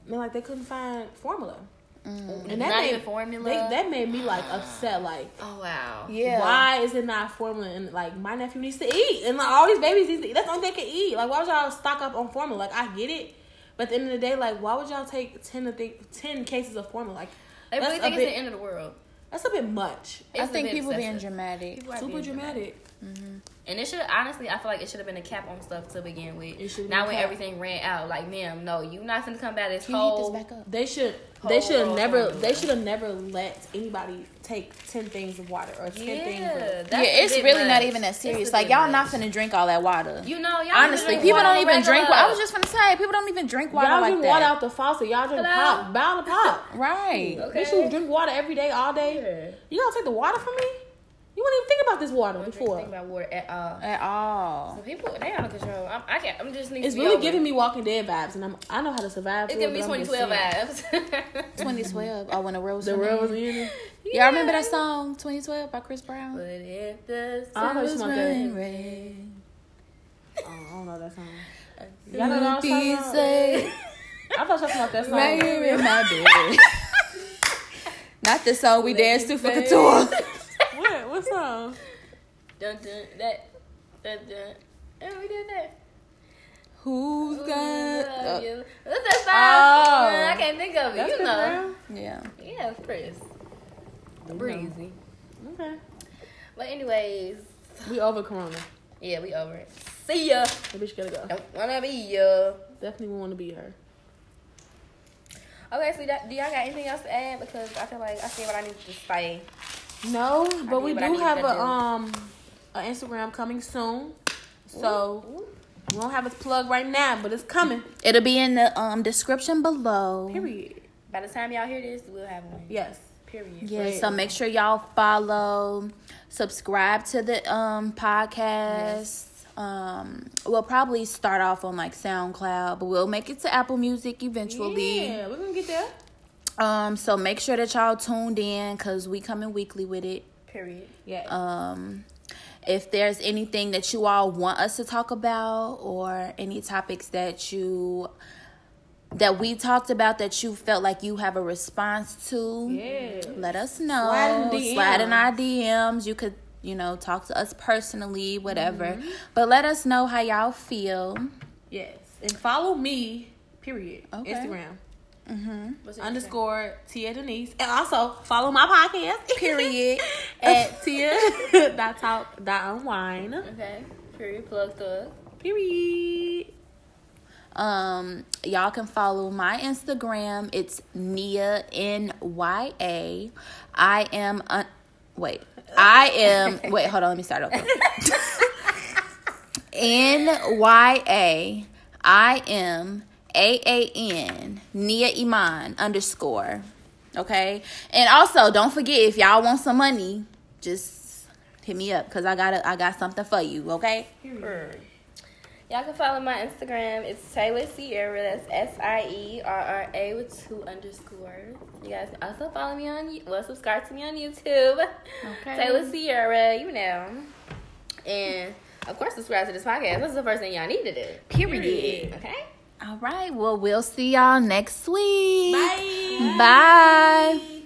Man, like they couldn't find formula, and that Mm-hmm. Not made even formula? They, that made me like upset. Like, Oh wow. Yeah. why is it not formula? And like, my nephew needs to eat, and like all these babies need to eat. That's the only they can eat. Like, why would y'all stock up on formula? Like, I get it, but at the end of the day, like, why would y'all take ten of the, ten cases of formula? Like, They really think a it's the end of the world. That's a bit much. I It's a think people being dramatic. People Super being dramatic. Mm-hmm. And it should honestly, I feel like it should have been a cap on stuff to begin with. It should Now when cap. everything ran out, like, ma'am, no, you not gonna come back this Can you whole. this back up? They should. They should have never. hold. They should have never let anybody take ten things of water or ten things. Yeah, Of, yeah, it's bit really not even that serious. Like y'all not much. finna drink all that water. You know, y'all Honestly, people water don't even drink. regular. I was just gonna say, people don't even drink water y'all like drink that. water out the faucet. Y'all drink Hello? pop, bottle of pop. right. Okay. Bitch, you drink water every day, all day. Yeah. You gonna take the water from me? You wouldn't even think about this water I don't before. think about water at all. At all. So people, they out of control. I'm, I can't. I'm just need It's to be really over giving it. me Walking Dead vibes, and I'm I know how to survive. It's through giving me it, but I'm just 2012 saying. vibes. 2012. Oh, when the real was The real was in. Y'all remember that song 2012 by Chris Brown? But if the I don't know sun if was running red, Oh, I don't know that song. you Y'all know that song? I thought y'all talking about that song. right here in my bed. Not the song we danced to for Couture. What? Song? Dun, dun, that, dun, dun. And we did that. Who's got? Love uh, you. What's that song? Oh. I can't think of it. That's you know. Brown? yeah. Yeah, it's Chris. Breezy. Okay. But anyways, We over Corona. yeah, we over it. See ya. That bitch gotta go. Don't wanna be ya. Definitely want to be her. Okay, so do y'all got anything else to add? Because I feel like I see what I need to say. No, but did we what do have a do. um an Instagram coming soon. So we don't have its plug right now, but it's coming. It'll be in the um description below. Period. By the time y'all hear this, we'll have one. Yes. Period. Yeah, so make sure y'all follow, subscribe to the um podcast. Um, we'll probably start off on like SoundCloud, but we'll make it to Apple Music eventually. Yeah, we're gonna get there. Um, so make sure that y'all tuned in because we coming weekly with it. Period. Yeah. Um, if there's anything that you all want us to talk about or any topics that you that we talked about that you felt like you have a response to, yeah. let us know. Slide in the Slide in our DMs. You could, you know, talk to us personally, whatever. Mm-hmm. But let us know how y'all feel. Yes. And follow me. Period. Okay. Instagram What's your underscore Tia Denise, and also follow my podcast. Period. at Tia dot talk dot unwind. Okay. Period. Plug thug. Period. Um, y'all can follow my Instagram. It's Nya N Y A. I am un- wait. I am wait. Hold on. Let me start over. N Y A. I am A A N Nia Iman underscore. Okay, and also don't forget if y'all want some money, just hit me up because I got I got something for you. Okay. Period. Y'all can follow my Instagram. It's Taylor Sierra. That's S I E R R A with two underscores. You guys can also follow me on well, subscribe to me on YouTube. Okay. Taylor Sierra, you know. And of course subscribe to this podcast. This is the first thing y'all need to do. Period. Okay? All right. Well, we'll see y'all next week. Bye. Bye.